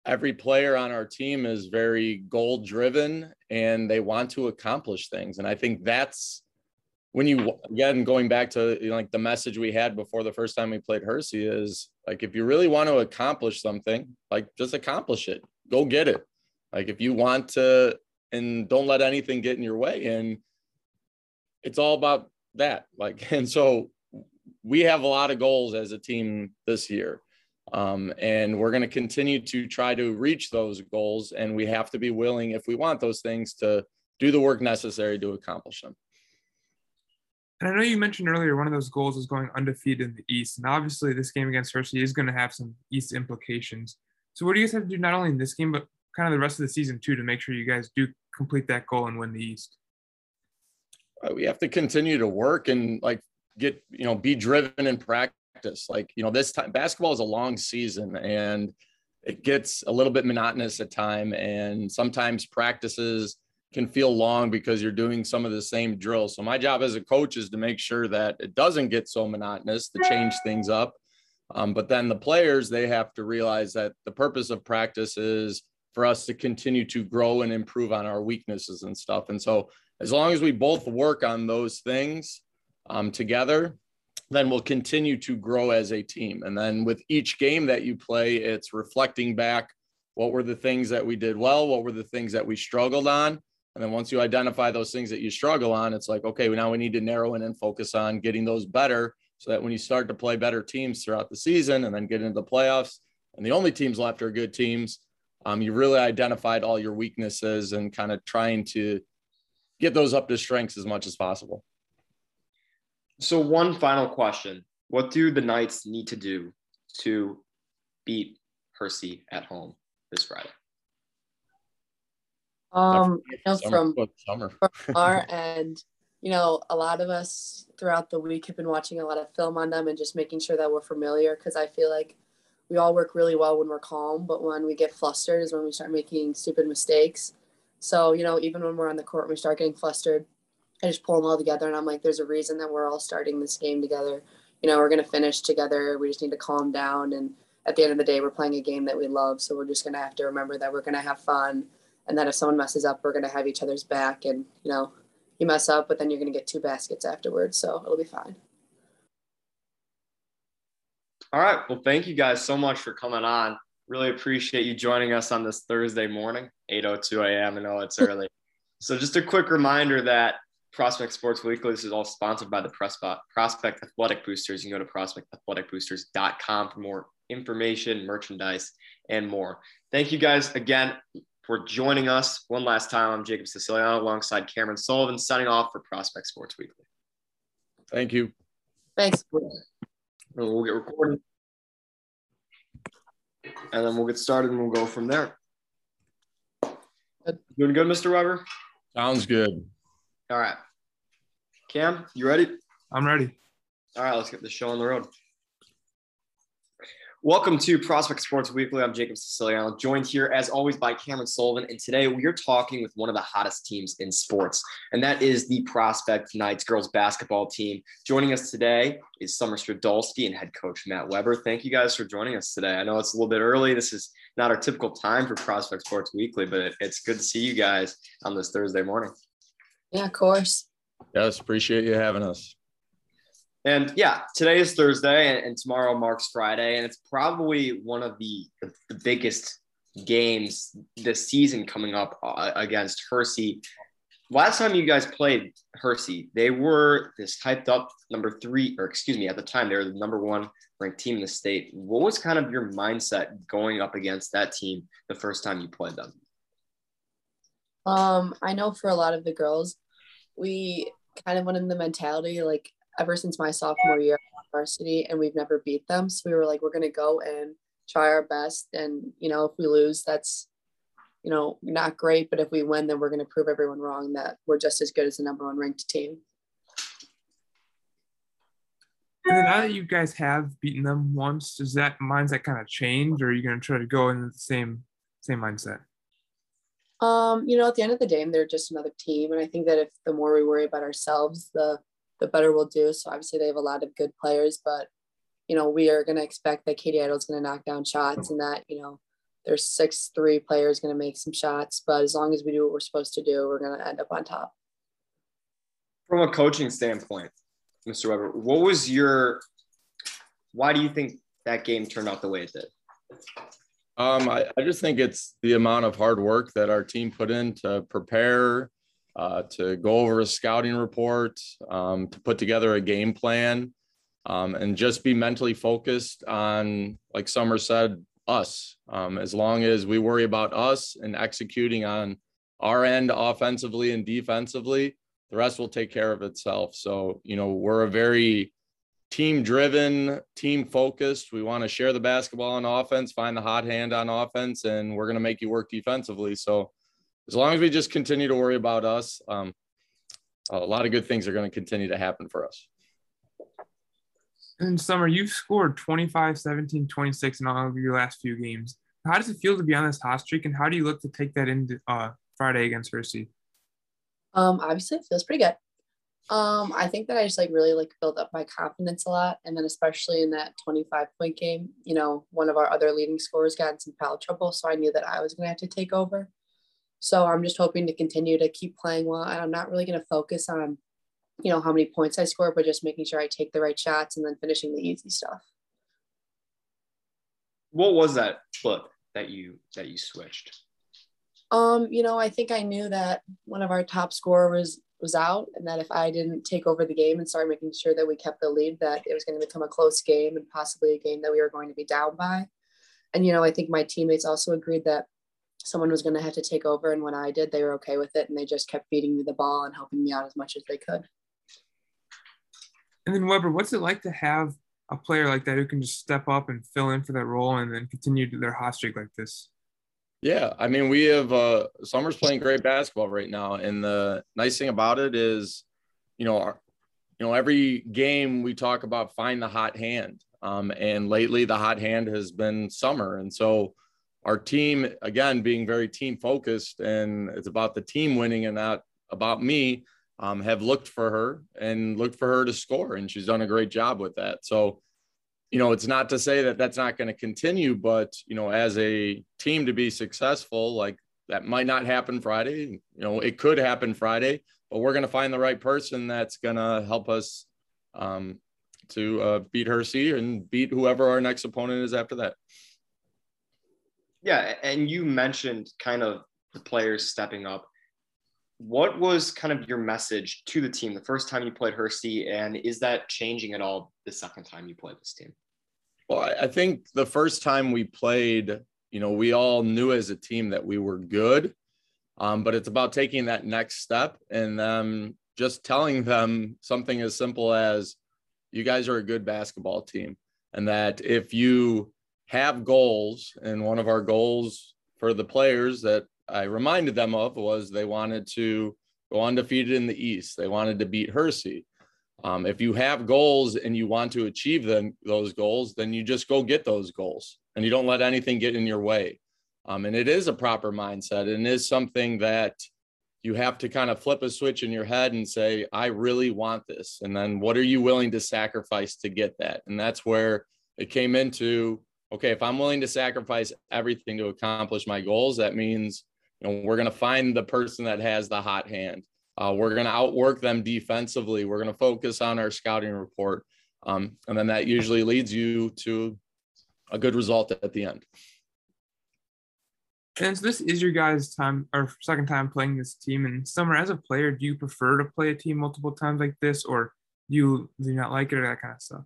every player on our team is very goal driven and they want to accomplish things. And I think that's when you again going back to you know, like the message we had before the first time we played Hersey is like if you really want to accomplish something, like just accomplish it. Go get it. Like if you want to, and don't let anything get in your way. And it's all about that. Like, <laughs> and so we have a lot of goals as a team this year. Um, and we're going to continue to try to reach those goals. And we have to be willing, if we want those things, to do the work necessary to accomplish them. And I know you mentioned earlier one of those goals is going undefeated in the East. And obviously, this game against Hersey is going to have some East implications. So, what do you guys have to do not only in this game, but kind of the rest of the season too to make sure you guys do complete that goal and win the East? Uh, we have to continue to work and like get you know be driven in practice. Like you know this time basketball is a long season and it gets a little bit monotonous at time and sometimes practices can feel long because you're doing some of the same drills. So my job as a coach is to make sure that it doesn't get so monotonous to change things up. Um, but then the players they have to realize that the purpose of practice is for us to continue to grow and improve on our weaknesses and stuff. And so, as long as we both work on those things um, together, then we'll continue to grow as a team. And then with each game that you play, it's reflecting back what were the things that we did well, what were the things that we struggled on. And then once you identify those things that you struggle on, it's like, okay, now we need to narrow in and focus on getting those better so that when you start to play better teams throughout the season and then get into the playoffs, and the only teams left are good teams, um, you really identified all your weaknesses and kind of trying to get those up to strengths as much as possible. So, one final question What do the Knights need to do to beat Hersey at home this Friday? Um, you know, Summer- from summer. from our <laughs> end, you know, a lot of us throughout the week have been watching a lot of film on them and just making sure that we're familiar because I feel like we all work really well when we're calm, but when we get flustered is when we start making stupid mistakes. So, you know, even when we're on the court and we start getting flustered, I just pull them all together and I'm like, there's a reason that we're all starting this game together. You know, we're going to finish together. We just need to calm down. And at the end of the day, we're playing a game that we love. So we're just going to have to remember that we're going to have fun and that if someone messes up, we're going to have each other's back. And, you know, you mess up, but then you're going to get two baskets afterwards. So it'll be fine. All right. Well, thank you guys so much for coming on. Really appreciate you joining us on this Thursday morning, 8:02 a.m. I know it's early. so just a quick reminder that Prospect Sports Weekly, this is all sponsored by the Prospect Athletic Boosters. You can go to prospectathleticboosters.com for more information, merchandise, and more. Thank you guys again for joining us one last time. I'm Jacob Siciliano alongside Cameron Sullivan, signing off for Prospect Sports Weekly. Thank you. Thanks. We'll get recorded. And then we'll get started and we'll go from there. Good. Doing good, Mr. Weber? Sounds good. All right. Cam, you ready? I'm ready. All right, let's get the show on the road. Welcome to Prospect Sports Weekly. I'm Jacob Siciliano, joined here as always by Cameron Sullivan. And today we are talking with one of the hottest teams in sports, and that is the Prospect Knights girls basketball team. Joining us today is Summer Stradolski and head coach Matt Weber. Thank you guys for joining us today. I know it's a little bit early. This is not our typical time for Prospect Sports Weekly, but it, it's good to see you guys on this Thursday morning. Yeah, of course. Yes, appreciate you having us. And yeah, today is Thursday and, and tomorrow marks Friday. And it's probably one of the, the, biggest games this season coming up uh, against Hersey. Last time you guys played Hersey, they were this hyped up number three, or excuse me, at the time, they were the number one ranked team in the state. What was kind of your mindset going up against that team the first time you played them? Um, I know for a lot of the girls, we kind of went in the mentality like ever since my sophomore year at varsity and we've never beat them. So we were like, we're gonna go and try our best. And you know, if we lose, that's you know, not great. But if we win, then we're gonna prove everyone wrong that we're just as good as the number one ranked team. And then now that you guys have beaten them once, does that mindset kind of change, or are you going to try to go in the same same mindset? Um, you know, at the end of the day, they're just another team, and I think that if the more we worry about ourselves, the the better we'll do. So obviously, they have a lot of good players, but you know, we are going to expect that Katie Idle is going to knock down shots, and that you know, there's six three players going to make some shots. But as long as we do what we're supposed to do, we're going to end up on top. From a coaching standpoint, Mr. Weber, what was your? Why do you think that game turned out the way it did? Um, I, I just think it's the amount of hard work that our team put in to prepare, uh, to go over a scouting report, um, to put together a game plan, um, and just be mentally focused on, like Summer said, us. Um, as long as we worry about us and executing on our end offensively and defensively, the rest will take care of itself. So, you know, we're a very team driven, team focused. We want to share the basketball on offense, find the hot hand on offense, and we're going to make you work defensively. So, as long as we just continue to worry about us, um, a lot of good things are going to continue to happen for us. In summer, you've scored 25, 17, 26 in all of your last few games. How does it feel to be on this hot streak, and how do you look to take that into uh, Friday against Hersey? Um, obviously, it feels pretty good. Um, I think that I just like really like built up my confidence a lot, and then especially in that 25 point game, you know, one of our other leading scorers got in some foul trouble, so I knew that I was going to have to take over. So I'm just hoping to continue to keep playing well, and I'm not really going to focus on, you know, how many points I score, but just making sure I take the right shots and then finishing the easy stuff. What was that flip that you that you switched? Um, you know, I think I knew that one of our top scorers was was out and that if I didn't take over the game and start making sure that we kept the lead, that it was going to become a close game and possibly a game that we were going to be down by. And, you know, I think my teammates also agreed that someone was going to have to take over. And when I did, they were okay with it. And they just kept feeding me the ball and helping me out as much as they could. And then, Weber, what's it like to have a player like that who can just step up and fill in for that role and then continue their hot streak like this? Yeah, I mean, we have uh, Summer's playing great basketball right now, and the nice thing about it is, you know, our, you know, every game we talk about find the hot hand, um, and lately the hot hand has been Summer, and so our team again being very team focused, and it's about the team winning and not about me. Um, have looked for her and looked for her to score, and she's done a great job with that. So you know, it's not to say that that's not going to continue, but you know, as a team to be successful, like that might not happen Friday. You know, it could happen Friday, but we're going to find the right person that's going to help us um, to uh, beat Hersey and beat whoever our next opponent is after that. Yeah, and you mentioned kind of the players stepping up. What was kind of your message to the team the first time you played Hersey, and is that changing at all the second time you played this team? Well, I think the first time we played, you know, we all knew as a team that we were good, um, but it's about taking that next step and um, just telling them something as simple as, "You guys are a good basketball team," and that if you have goals, and one of our goals for the players that I reminded them of was they wanted to go undefeated in the East. They wanted to beat Hersey. Um, if you have goals and you want to achieve them, those goals, then you just go get those goals and you don't let anything get in your way. Um, and it is a proper mindset and is something that you have to kind of flip a switch in your head and say, I really want this. And then what are you willing to sacrifice to get that? And that's where it came into okay, if I'm willing to sacrifice everything to accomplish my goals, that means you know, we're going to find the person that has the hot hand. Uh, we're going to outwork them defensively. We're going to focus on our scouting report. Um, and then that usually leads you to a good result at the end. And so this is your guys' time or second time playing this team. And Summer, as a player, do you prefer to play a team multiple times like this, or do you do you not like it or that kind of stuff?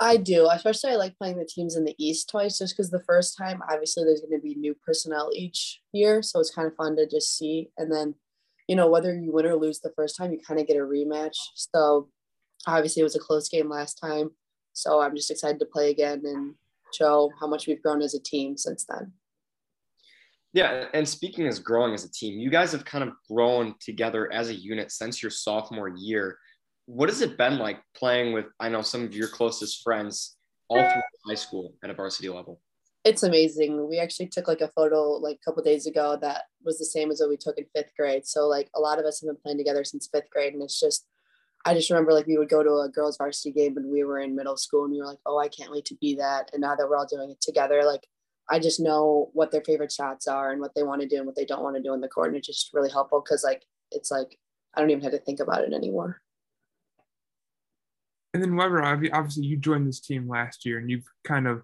I do, especially I like playing the teams in the East twice, just because the first time, obviously, there's going to be new personnel each year, so it's kind of fun to just see. And then, you know, whether you win or lose the first time, you kind of get a rematch. So obviously, it was a close game last time, so I'm just excited to play again and show how much we've grown as a team since then. Yeah, and speaking as growing as a team, you guys have kind of grown together as a unit since your sophomore year what has it been like playing with i know some of your closest friends all through high school at a varsity level? It's amazing. We actually took like a photo like a couple days ago that was the same as what we took in fifth grade. So like a lot of us have been playing together since fifth grade and it's just i just remember like we would go to a girls varsity game when we were in middle school and we were like oh i can't wait to be that and now that we're all doing it together like i just know what their favorite shots are and what they want to do and what they don't want to do in the court and it's just really helpful because like it's like i don't even have to think about it anymore and then Weber, obviously you joined this team last year and you've kind of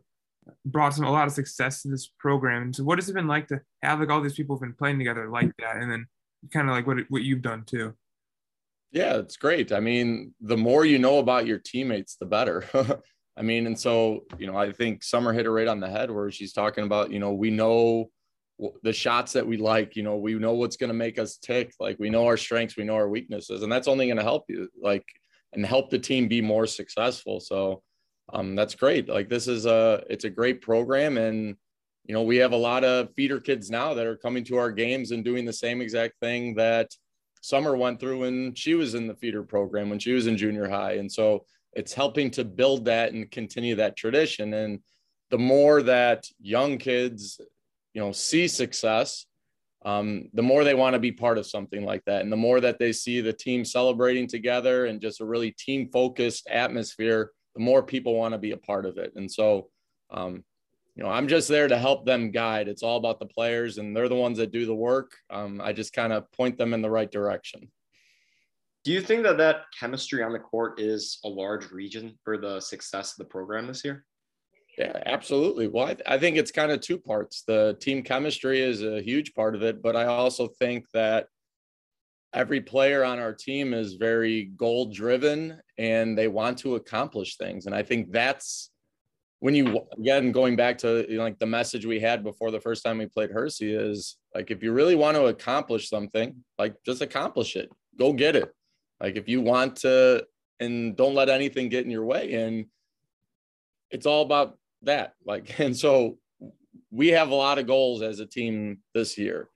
brought some a lot of success to this program. And so what has it been like to have like all these people have been playing together like that and then kind of like what what you've done too? Yeah, it's great. I mean, the more you know about your teammates, the better. <laughs> I mean, and so, you know, I think Summer hit it right on the head where she's talking about, you know, we know the shots that we like, you know, we know what's going to make us tick. Like we know our strengths, we know our weaknesses, and that's only going to help you. Like and help the team be more successful. So um, that's great. Like this is a it's a great program, and you know we have a lot of feeder kids now that are coming to our games and doing the same exact thing that Summer went through when she was in the feeder program when she was in junior high, and so it's helping to build that and continue that tradition. And the more that young kids, you know, see success, um, the more they want to be part of something like that. And the more that they see the team celebrating together and just a really team focused atmosphere, the more people want to be a part of it. And so, um, you know, I'm just there to help them guide. It's all about the players, and they're the ones that do the work. Um, I just kind of point them in the right direction. Do you think that that chemistry on the court is a large region for the success of the program this year? Yeah, absolutely. Well, I, th- I think it's kind of two parts. The team chemistry is a huge part of it, but I also think that every player on our team is very goal driven and they want to accomplish things. And I think that's when you again going back to you know, like the message we had before the first time we played Hersey is like if you really want to accomplish something, like just accomplish it. Go get it. Like if you want to and don't let anything get in your way. And it's all about that. Like, <laughs> and so we have a lot of goals as a team this year.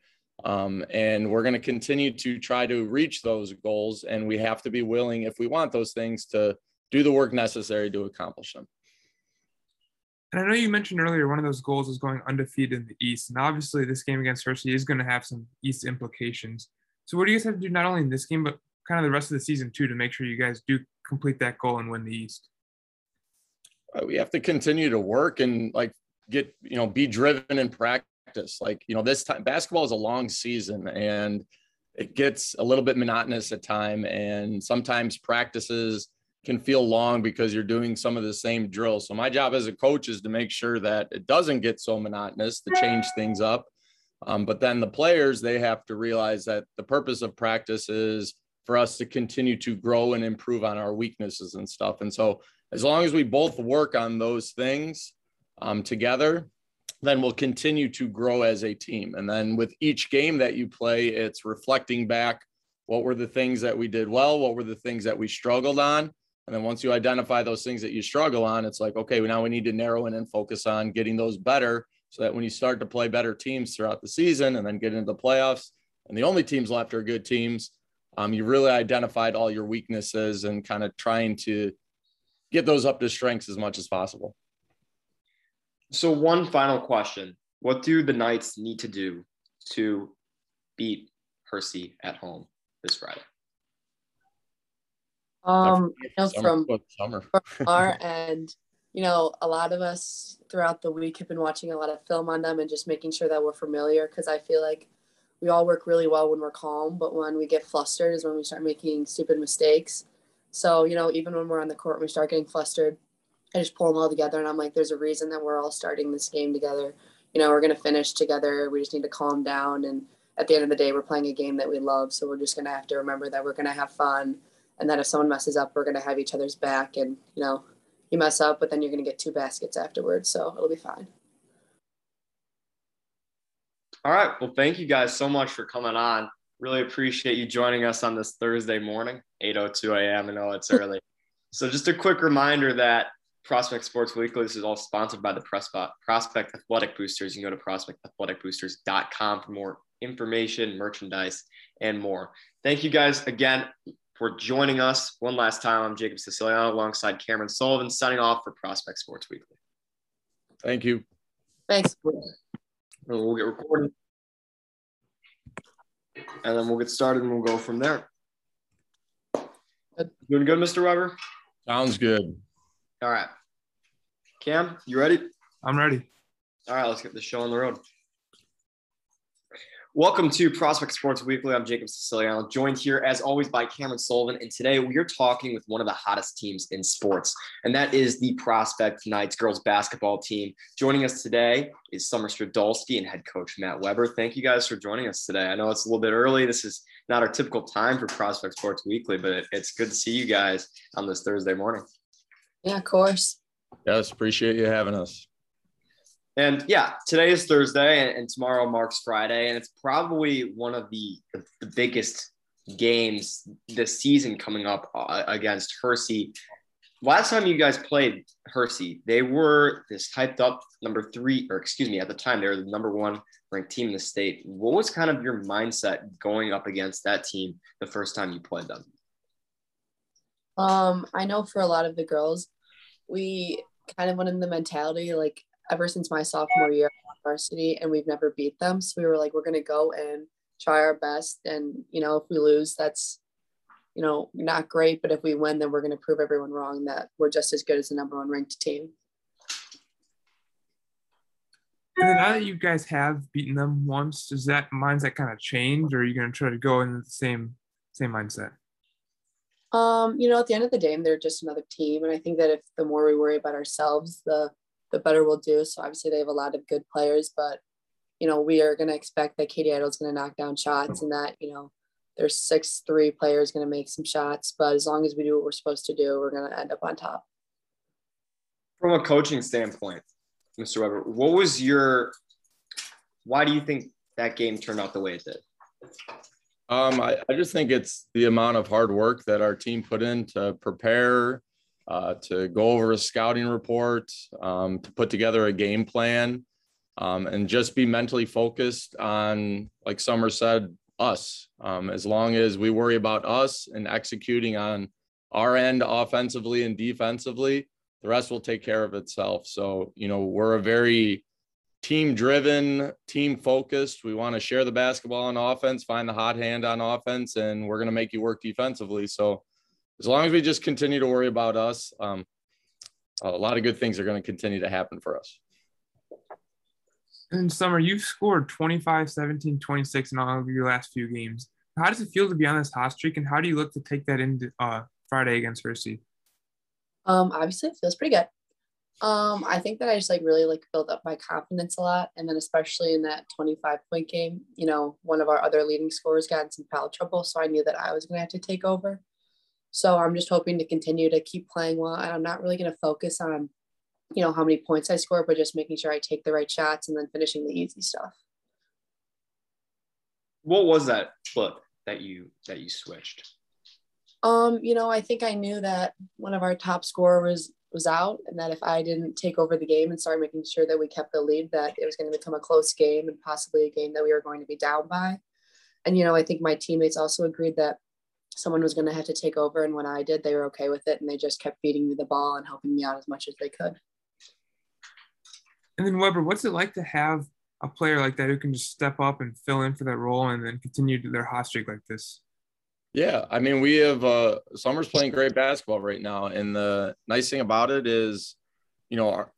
Um, and we're going to continue to try to reach those goals. And we have to be willing, if we want those things, to do the work necessary to accomplish them. And I know you mentioned earlier one of those goals is going undefeated in the East. And obviously, this game against Hersey is going to have some East implications. So, what do you guys have to do not only in this game, but kind of the rest of the season too, to make sure you guys do complete that goal and win the East? Uh, we have to continue to work and like get you know be driven in practice. Like you know, this time basketball is a long season and it gets a little bit monotonous at time, and sometimes practices can feel long because you're doing some of the same drills. So my job as a coach is to make sure that it doesn't get so monotonous to change things up. Um, but then the players, they have to realize that the purpose of practice is for us to continue to grow and improve on our weaknesses and stuff. And so as long as we both work on those things um, together, then we'll continue to grow as a team. And then with each game that you play, it's reflecting back what were the things that we did well, what were the things that we struggled on, and then once you identify those things that you struggle on, it's like, okay, now we need to narrow in and focus on getting those better so that when you start to play better teams throughout the season and then get into the playoffs, and the only teams left are good teams, um, you really identified all your weaknesses and kind of trying to get those up to strengths as much as possible. So, one final question What do the Knights need to do to beat Hersey at home this Friday? Um, you know, from, from our end, you know, a lot of us throughout the week have been watching a lot of film on them and just making sure that we're familiar because I feel like we all work really well when we're calm, but when we get flustered is when we start making stupid mistakes. So, you know, even when we're on the court and we start getting flustered, I just pull them all together and I'm like, there's a reason that we're all starting this game together. You know, we're going to finish together. We just need to calm down. And at the end of the day, we're playing a game that we love. So we're just going to have to remember that we're going to have fun and that if someone messes up, we're going to have each other's back. And you know, you mess up, but then you're going to get two baskets afterwards, so it'll be fine. All right. Well, thank you guys so much for coming on. Really appreciate you joining us on this Thursday morning, 8:02 a.m. I know it's early. <laughs> so, just a quick reminder that Prospect Sports Weekly. This is all sponsored by the Prospect Athletic Boosters. You can go to prospectathleticboosters.com for more information, merchandise, and more. Thank you guys again for joining us one last time. I'm Jacob Siciliano alongside Cameron Sullivan, signing off for Prospect Sports Weekly. Thank you. Thanks. We'll get recorded. And then we'll get started and we'll go from there. Doing good, Mr. Weber? Sounds good. All right. Cam, you ready? I'm ready. All right, let's get the show on the road. Welcome to Prospect Sports Weekly. I'm Jacob Siciliano, joined here as always by Cameron Sullivan. And today we are talking with one of the hottest teams in sports, and that is the Prospect Knights girls basketball team. Joining us today is Summer Stradolski and head coach Matt Weber. Thank you guys for joining us today. I know it's a little bit early. This is not our typical time for Prospect Sports Weekly, but it's good to see you guys on this Thursday morning. Yeah, of course. Yes, appreciate you having us. And yeah, today is Thursday and, tomorrow marks Friday. And it's probably one of the, the biggest games this season coming up uh, against Hersey. Last time you guys played Hersey, they were this hyped up number three, or excuse me, at the time, they were the number one ranked team in the state. What was kind of your mindset going up against that team the first time you played them? Um, I know for a lot of the girls, we kind of went in the mentality like ever since my sophomore year at varsity and we've never beat them. So we were like, we're going to go and try our best. And, you know, if we lose, that's, you know, not great. But if we win, then we're going to prove everyone wrong that we're just as good as the number one ranked team. And now that you guys have beaten them once, does that mindset kind of change, or are you going to try to go in the same same mindset? Um, you know, at the end of the day, they're just another team, and I think that if the more we worry about ourselves, the the better we'll do. So obviously they have a lot of good players, but you know, we are going to expect that Katie Idle is going to knock down shots and that, you know, there's six three players going to make some shots, but as long as we do what we're supposed to do, we're going to end up on top. From a coaching standpoint, Mr. Weber, what was your? Why do you think that game turned out the way it did? Um, I, I just think it's the amount of hard work that our team put in to prepare, uh, to go over a scouting report, um, to put together a game plan, um, and just be mentally focused on, like Summer said, us. Um, as long as we worry about us and executing on our end offensively and defensively, the rest will take care of itself. So, you know, we're a very team driven, team focused. We want to share the basketball on offense, find the hot hand on offense, and we're going to make you work defensively. So, as long as we just continue to worry about us, um, a lot of good things are going to continue to happen for us. In summer, you've scored 25, 17, 26 in all of your last few games. How does it feel to be on this hot streak, and how do you look to take that into uh, Friday against Hersey? Um, obviously, it feels pretty good. Um, I think that I just like really like built up my confidence a lot, and then especially in that 25 point game, you know, one of our other leading scorers got in some foul trouble, so I knew that I was going to have to take over. So I'm just hoping to continue to keep playing well, and I'm not really going to focus on you know, how many points I score, but just making sure I take the right shots and then finishing the easy stuff. What was that flip that you that you switched? Um, you know, I think I knew that one of our top scorers was out and that if I didn't take over the game and start making sure that we kept the lead, that it was going to become a close game and possibly a game that we were going to be down by. And, you know, I think my teammates also agreed that someone was going to have to take over. And when I did, they were okay with it. And they just kept feeding me the ball and helping me out as much as they could. And then Weber, what's it like to have a player like that who can just step up and fill in for that role and then continue their hot streak like this? Yeah, I mean, we have uh, Summer's playing great basketball right now, and the nice thing about it is, you know, our,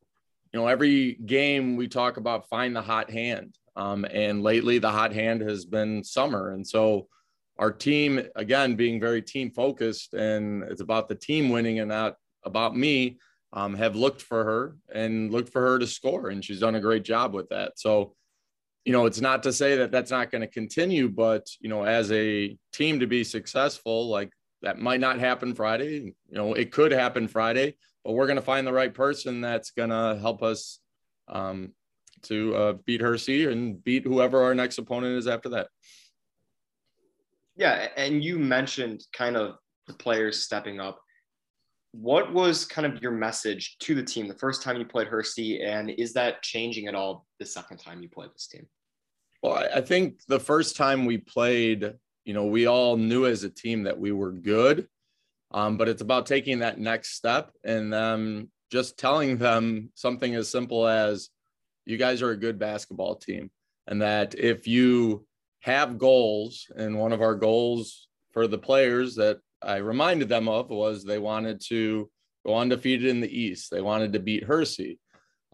you know, every game we talk about find the hot hand, um, and lately the hot hand has been Summer, and so our team again being very team focused, and it's about the team winning and not about me um, have looked for her and looked for her to score, and she's done a great job with that. So, you know, it's not to say that that's not going to continue, but you know, as a team to be successful, like that might not happen Friday. You know, it could happen Friday, but we're going to find the right person that's going to help us um, to uh, beat Hersey and beat whoever our next opponent is after that. Yeah, and you mentioned kind of the players stepping up what was kind of your message to the team the first time you played Hersey, and is that changing at all the second time you played this team? Well, I think the first time we played, you know, we all knew as a team that we were good, um, but it's about taking that next step and then just telling them something as simple as, "You guys are a good basketball team," and that if you have goals, and one of our goals for the players that I reminded them of was they wanted to go undefeated in the East. They wanted to beat Hersey.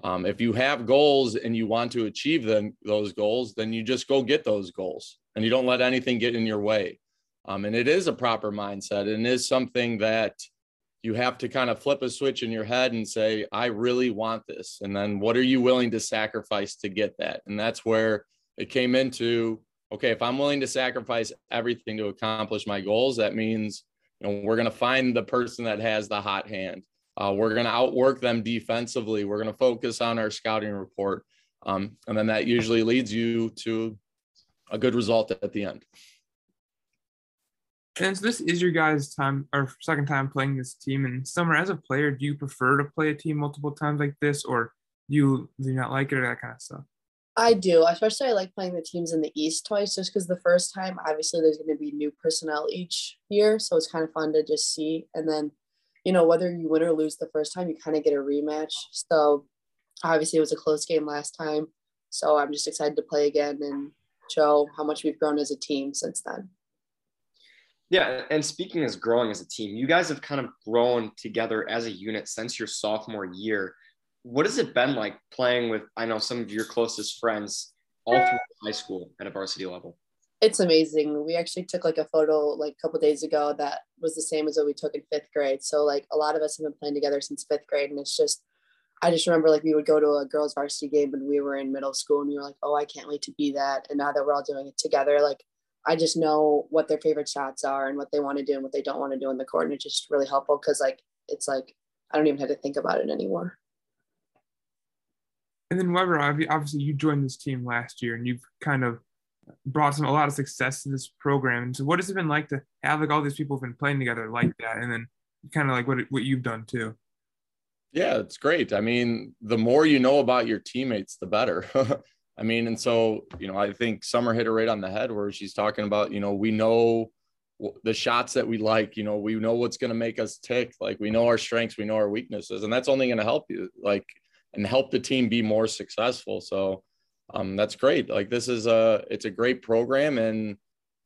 Um, if you have goals and you want to achieve them, those goals, then you just go get those goals and you don't let anything get in your way. Um, and it is a proper mindset and is something that you have to kind of flip a switch in your head and say, I really want this. And then what are you willing to sacrifice to get that? And that's where it came into okay, if I'm willing to sacrifice everything to accomplish my goals, that means you know, we're going to find the person that has the hot hand. Uh, we're going to outwork them defensively. We're going to focus on our scouting report. Um, and then that usually leads you to a good result at the end. And so this is your guys' time or second time playing this team. And Summer, as a player, do you prefer to play a team multiple times like this, or do you do you not like it or that kind of stuff? I do, especially I like playing the teams in the East twice, just because the first time, obviously, there's going to be new personnel each year, so it's kind of fun to just see. And then, you know, whether you win or lose the first time, you kind of get a rematch. So obviously, it was a close game last time, so I'm just excited to play again and show how much we've grown as a team since then. Yeah, and speaking as growing as a team, you guys have kind of grown together as a unit since your sophomore year what has it been like playing with i know some of your closest friends all through high school at a varsity level it's amazing we actually took like a photo like a couple days ago that was the same as what we took in fifth grade so like a lot of us have been playing together since fifth grade and it's just i just remember like we would go to a girls varsity game when we were in middle school and we were like oh i can't wait to be that and now that we're all doing it together like I just know what their favorite shots are and what they want to do and what they don't want to do in the court. And it's just really helpful because like it's like I don't even have to think about it anymore. And then Weber, obviously you joined this team last year and you've kind of brought some a lot of success to this program. And so what has it been like to have like all these people have been playing together like that and then kind of like what what you've done too? Yeah, it's great. I mean, the more you know about your teammates, the better. <laughs> I mean, and so, you know, I think Summer hit it right on the head where she's talking about, you know, we know the shots that we like, you know, we know what's going to make us tick. Like we know our strengths, we know our weaknesses, and that's only going to help you like and help the team be more successful. So um, that's great. Like this is a, it's a great program. And,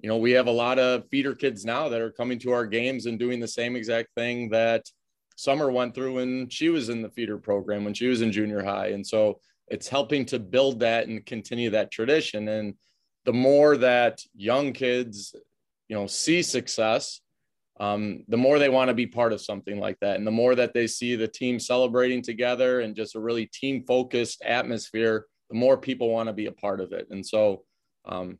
you know, we have a lot of feeder kids now that are coming to our games and doing the same exact thing that Summer went through when she was in the feeder program, when she was in junior high. And so, it's helping to build that and continue that tradition and the more that young kids you know see success um, the more they want to be part of something like that and the more that they see the team celebrating together and just a really team focused atmosphere the more people want to be a part of it. And so um,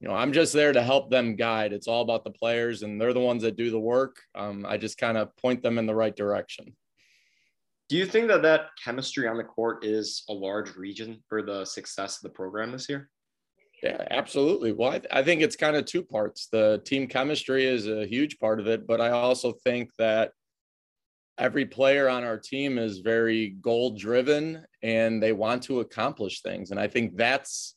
you know i'm just there to help them guide. It's all about the players and they're the ones that do the work. Um, i just kind of point them in the right direction. Do you think that that chemistry on the court is a large region for the success of the program this year? Yeah, absolutely. Well, I, th- I think it's kind of two parts. The team chemistry is a huge part of it, but I also think that every player on our team is very goal driven and they want to accomplish things. And I think that's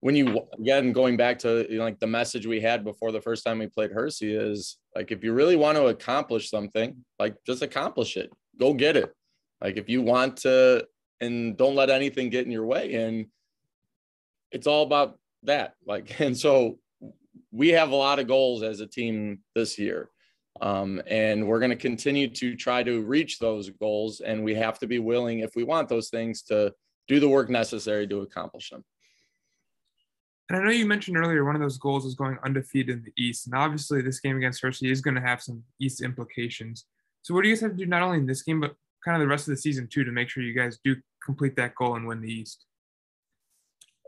when you again going back to you know, like the message we had before the first time we played Hersey is like if you really want to accomplish something, like just accomplish it. Go get it. Like if you want to, and don't let anything get in your way. And it's all about that. Like, <laughs> and so we have a lot of goals as a team this year. Um, and we're going to continue to try to reach those goals. And we have to be willing, if we want those things, to do the work necessary to accomplish them. And I know you mentioned earlier one of those goals is going undefeated in the East. And obviously, this game against Hersey is going to have some East implications. So, what do you guys have to do not only in this game, but kind of the rest of the season too to make sure you guys do complete that goal and win the East?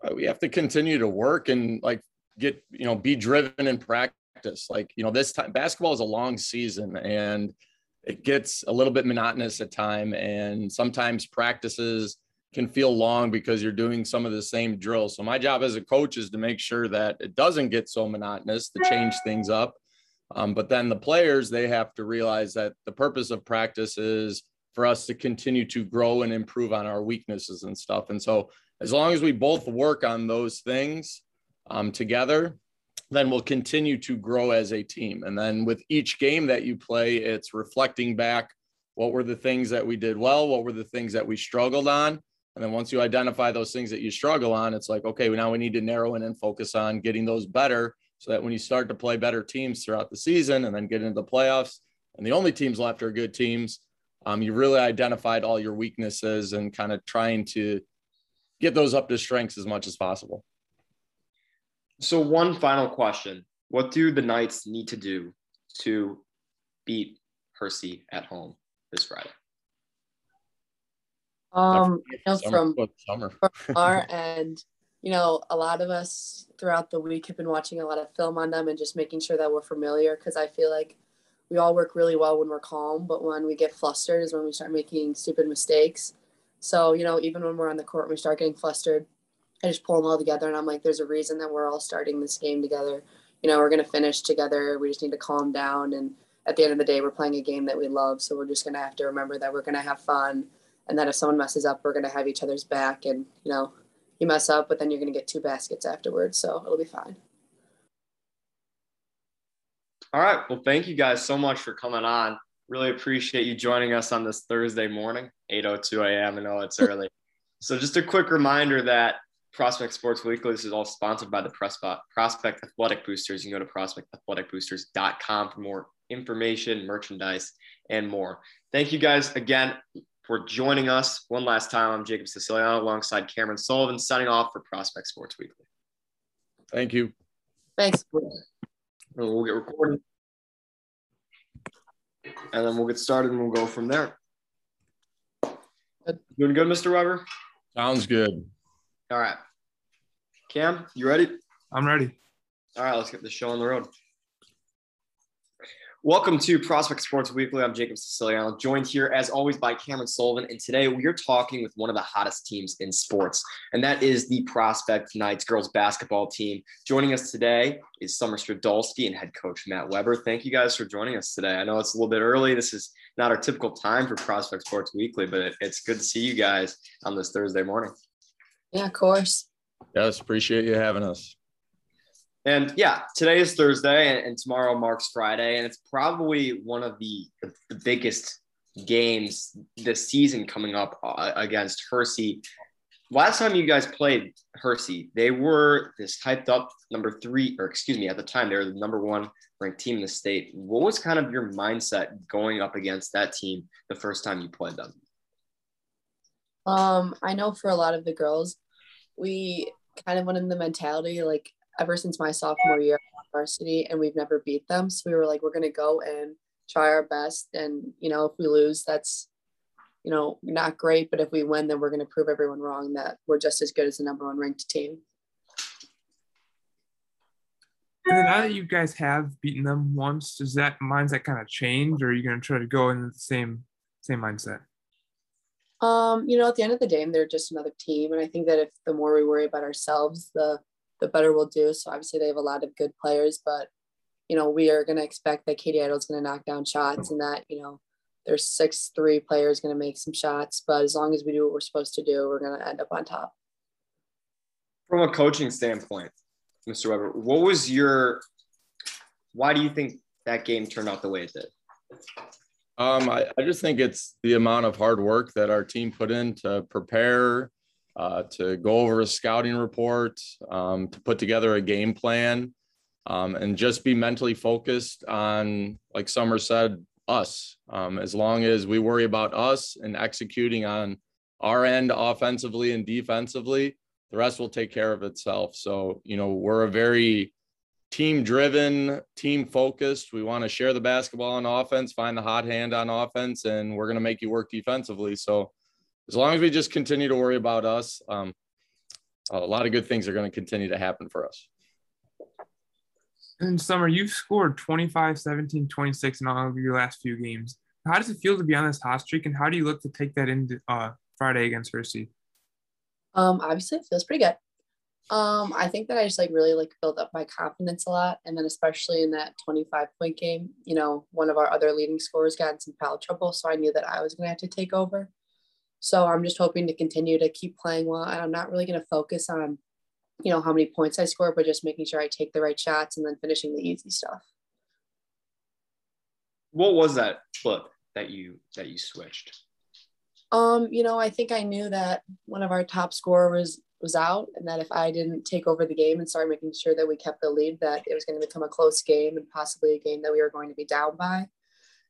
Uh, we have to continue to work and like get you know be driven in practice. Like you know this time basketball is a long season and it gets a little bit monotonous at time and sometimes practices can feel long because you're doing some of the same drills. So my job as a coach is to make sure that it doesn't get so monotonous to change things up. Um, but then the players, they have to realize that the purpose of practice is for us to continue to grow and improve on our weaknesses and stuff. And so, as long as we both work on those things um, together, then we'll continue to grow as a team. And then with each game that you play, it's reflecting back what were the things that we did well, what were the things that we struggled on. And then once you identify those things that you struggle on, it's like, okay, now we need to narrow in and focus on getting those better so that when you start to play better teams throughout the season and then get into the playoffs, and the only teams left are good teams, um, you really identified all your weaknesses and kind of trying to get those up to strengths as much as possible. So, one final question What do the Knights need to do to beat Hersey at home this Friday? Um, you know, from, from our <laughs> end, you know, a lot of us throughout the week have been watching a lot of film on them and just making sure that we're familiar because I feel like we all work really well when we're calm, but when we get flustered is when we start making stupid mistakes. So, you know, even when we're on the court, and we start getting flustered. I just pull them all together and I'm like, there's a reason that we're all starting this game together. You know, we're going to finish together. We just need to calm down. And at the end of the day, we're playing a game that we love. So we're just going to have to remember that we're going to have fun and that if someone messes up, we're going to have each other's back. And, you know, you mess up, but then you're going to get two baskets afterwards. So it'll be fine. All right. Well, thank you guys so much for coming on. Really appreciate you joining us on this Thursday morning, 8:02 a.m. I know it's early. <laughs> so just a quick reminder that Prospect Sports Weekly, this is all sponsored by the Prospect Athletic Boosters. You can go to prospectathleticboosters.com for more information, merchandise, and more. Thank you guys again for joining us one last time. I'm Jacob Siciliano alongside Cameron Sullivan, signing off for Prospect Sports Weekly. Thank you. Thanks we'll get recorded. And then we'll get started and we'll go from there. Doing good, Mr. Weber? Sounds good. All right. Cam, you ready? I'm ready. All right, let's get the show on the road. Welcome to Prospect Sports Weekly. I'm Jacob Siciliano, joined here as always by Cameron Sullivan. And today we are talking with one of the hottest teams in sports, and that is the Prospect Knights girls basketball team. Joining us today is Summer Stradolski and head coach Matt Weber. Thank you guys for joining us today. I know it's a little bit early. This is not our typical time for Prospect Sports Weekly, but it's good to see you guys on this Thursday morning. Yeah, of course. Yes, appreciate you having us. And yeah, today is Thursday and, and, tomorrow marks Friday. And it's probably one of the, the, the biggest games this season coming up uh, against Hersey. Last time you guys played Hersey, they were this hyped up number three, or excuse me, at the time, they were the number one ranked team in the state. What was kind of your mindset going up against that team the first time you played them? Um, I know for a lot of the girls, we kind of went in the mentality like ever since my sophomore year of varsity and we've never beat them. So we were like, we're to go and try our best. And, you know, if we lose, that's, you know, not great. But if we win, then we're going to prove everyone wrong that we're just as good as the number one ranked team. And now that you guys have beaten them once, does that mindset kind of change, or are you going to try to go in the same same mindset? Um, you know, at the end of the day, they're just another team, and I think that if the more we worry about ourselves, the the better we'll do. So obviously they have a lot of good players, but you know, we are going to expect that Katie Idle is going to knock down shots and that, you know, there's six three players going to make some shots, but as long as we do what we're supposed to do, we're going to end up on top. From a coaching standpoint, Mr. Weber, what was your why do you think that game turned out the way it did? Um, I, I just think it's the amount of hard work that our team put in to prepare uh, to go over a scouting report, um, to put together a game plan, um, and just be mentally focused on, like Summer said, us. Um, as long as we worry about us and executing on our end offensively and defensively, the rest will take care of itself. So, you know, we're a very team driven, team focused. We want to share the basketball on offense, find the hot hand on offense, and we're going to make you work defensively. So, as long as we just continue to worry about us, um, a lot of good things are going to continue to happen for us. In summer, you've scored 25, 17, 26 in all of your last few games. How does it feel to be on this hot streak, and how do you look to take that into uh, Friday against Hersey? Um, obviously, it feels pretty good. Um, I think that I just like really like built up my confidence a lot, and then especially in that 25 point game, you know, one of our other leading scorers got in some foul trouble, so I knew that I was going to have to take over. So I'm just hoping to continue to keep playing well. And I'm not really going to focus on, you know, how many points I score, but just making sure I take the right shots and then finishing the easy stuff. What was that flip that you that you switched? Um, you know, I think I knew that one of our top scorers was out and that if I didn't take over the game and start making sure that we kept the lead, that it was going to become a close game and possibly a game that we were going to be down by.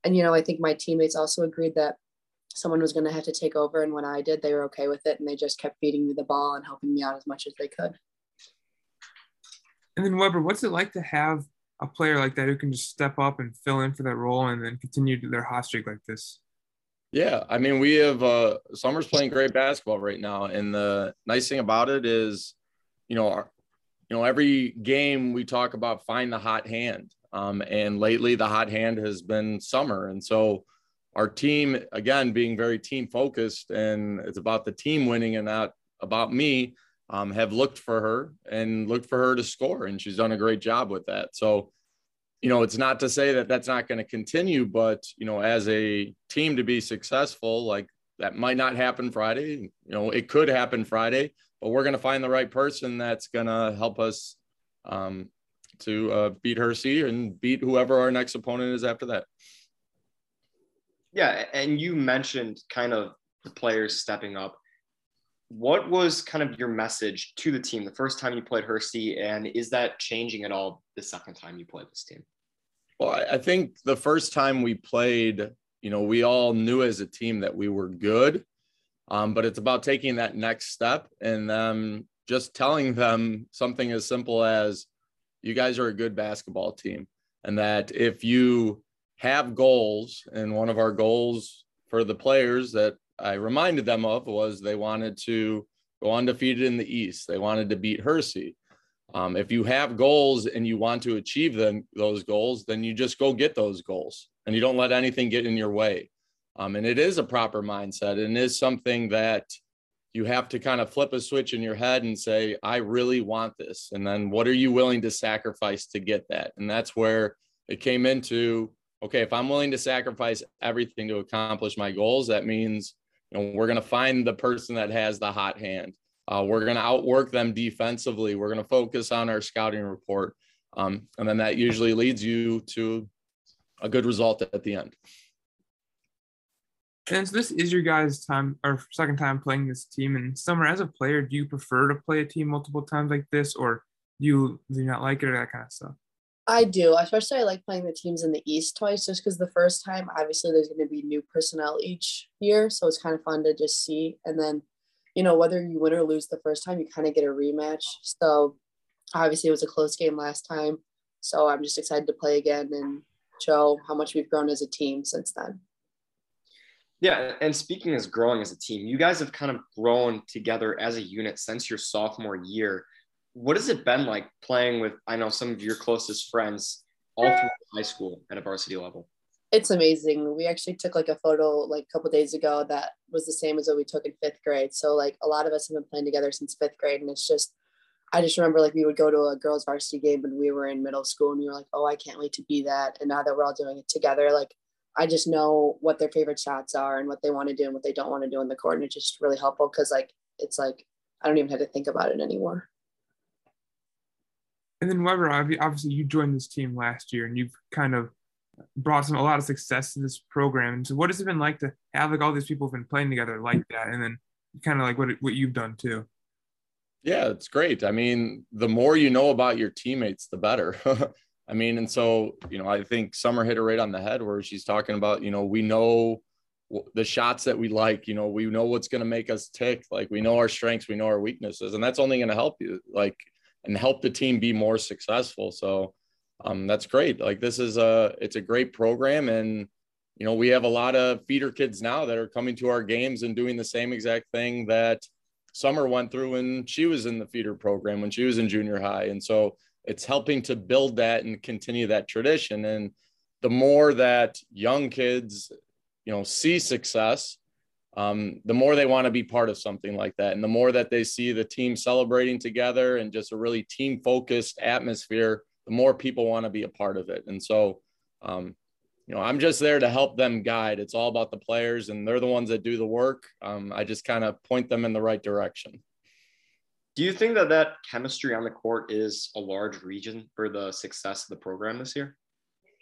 And, you know, I think my teammates also agreed that someone was going to have to take over. And when I did, they were okay with it. And they just kept feeding me the ball and helping me out as much as they could. And then, Weber, what's it like to have a player like that who can just step up and fill in for that role and then continue their hot streak like this? Yeah, I mean, we have uh, Summer's playing great basketball right now, and the nice thing about it is, you know, our, you know, every game we talk about find the hot hand, um, and lately the hot hand has been Summer, and so our team again being very team focused and it's about the team winning and not about me um, have looked for her and looked for her to score and she's done a great job with that so you know it's not to say that that's not going to continue but you know as a team to be successful like that might not happen friday you know it could happen friday but we're going to find the right person that's going to help us um, to uh, beat Hersey and beat whoever our next opponent is after that. Yeah, and you mentioned kind of the players stepping up. What was kind of your message to the team the first time you played Hersey, and is that changing at all the second time you played this team? Well, I think the first time we played, you know, we all knew as a team that we were good, um, but it's about taking that next step and them just telling them something as simple as, "You guys are a good basketball team," and that if you have goals. And one of our goals for the players that I reminded them of was they wanted to go undefeated in the East. They wanted to beat Hersey. Um, if you have goals and you want to achieve them, those goals, then you just go get those goals and you don't let anything get in your way. Um, and it is a proper mindset and is something that you have to kind of flip a switch in your head and say, I really want this. And then what are you willing to sacrifice to get that? And that's where it came into okay, if I'm willing to sacrifice everything to accomplish my goals, that means know, we're going to find the person that has the hot hand. Uh, we're going to outwork them defensively. We're going to focus on our scouting report. Um, and then that usually leads you to a good result at the end. And so this is your guys' time or second time playing this team. And summer, as a player, do you prefer to play a team multiple times like this, or do you do you not like it or that kind of stuff? I do, especially I like playing the teams in the East twice, just because the first time, obviously, there's going to be new personnel each year, so it's kind of fun to just see. And then, you know, whether you win or lose the first time, you kind of get a rematch. So obviously, it was a close game last time, so I'm just excited to play again and show how much we've grown as a team since then. Yeah, and speaking as growing as a team, you guys have kind of grown together as a unit since your sophomore year. What has it been like playing with, I know, some of your closest friends all through high school at a varsity level? It's amazing. We actually took like a photo like a couple days ago that was the same as what we took in fifth grade. So like a lot of us have been playing together since fifth grade, and it's just I just remember like we would go to a girls varsity game when we were in middle school, and we were like, oh, I can't wait to be that. And now that we're all doing it together, like I just know what their favorite shots are and what they want to do and what they don't want to do in the court. And it's just really helpful because like it's like I don't even have to think about it anymore. And then Weber, obviously you joined this team last year and you've kind of brought some a lot of success to this program. And so what has it been like to have like all these people have been playing together like that and then kind of like what what you've done too? Yeah, it's great. I mean, the more you know about your teammates, the better. <laughs> I mean, and so, you know, I think Summer hit it right on the head where she's talking about, you know, we know the shots that we like, you know, we know what's going to make us tick. Like we know our strengths, we know our weaknesses, and that's only going to help you like and help the team be more successful. So um, that's great. Like this is a, it's a great program. And, you know, we have a lot of feeder kids now that are coming to our games and doing the same exact thing that Summer went through when she was in the feeder program, when she was in junior high. And so, it's helping to build that and continue that tradition and the more that young kids you know see success um, the more they want to be part of something like that and the more that they see the team celebrating together and just a really team focused atmosphere the more people want to be a part of it. And so um, you know i'm just there to help them guide. It's all about the players and they're the ones that do the work. Um, i just kind of point them in the right direction. Do you think that that chemistry on the court is a large region for the success of the program this year?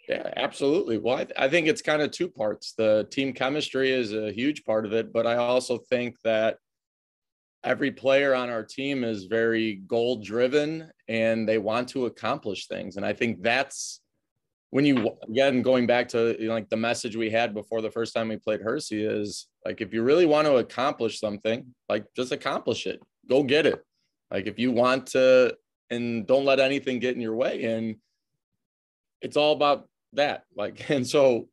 Yeah, absolutely. Well, I, th- I think it's kind of two parts. The team chemistry is a huge part of it, but I also think that every player on our team is very goal driven and they want to accomplish things. And I think that's when you again going back to you know, like the message we had before the first time we played Hersey is like if you really want to accomplish something, like just accomplish it. Go get it. Like if you want to, and don't let anything get in your way. And it's all about that. Like, <laughs> and so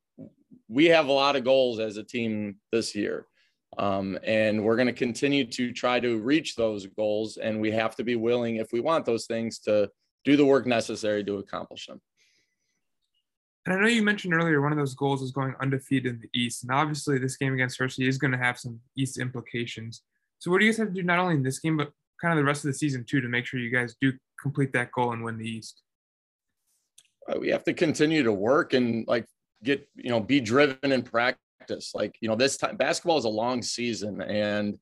we have a lot of goals as a team this year. Um, and we're going to continue to try to reach those goals. And we have to be willing, if we want those things, to do the work necessary to accomplish them. And I know you mentioned earlier one of those goals is going undefeated in the East. And obviously, this game against Hersey is going to have some East implications. So, what do you guys have to do not only in this game, but kind of the rest of the season too to make sure you guys do complete that goal and win the East? Uh, we have to continue to work and like get you know be driven in practice. Like you know this time basketball is a long season and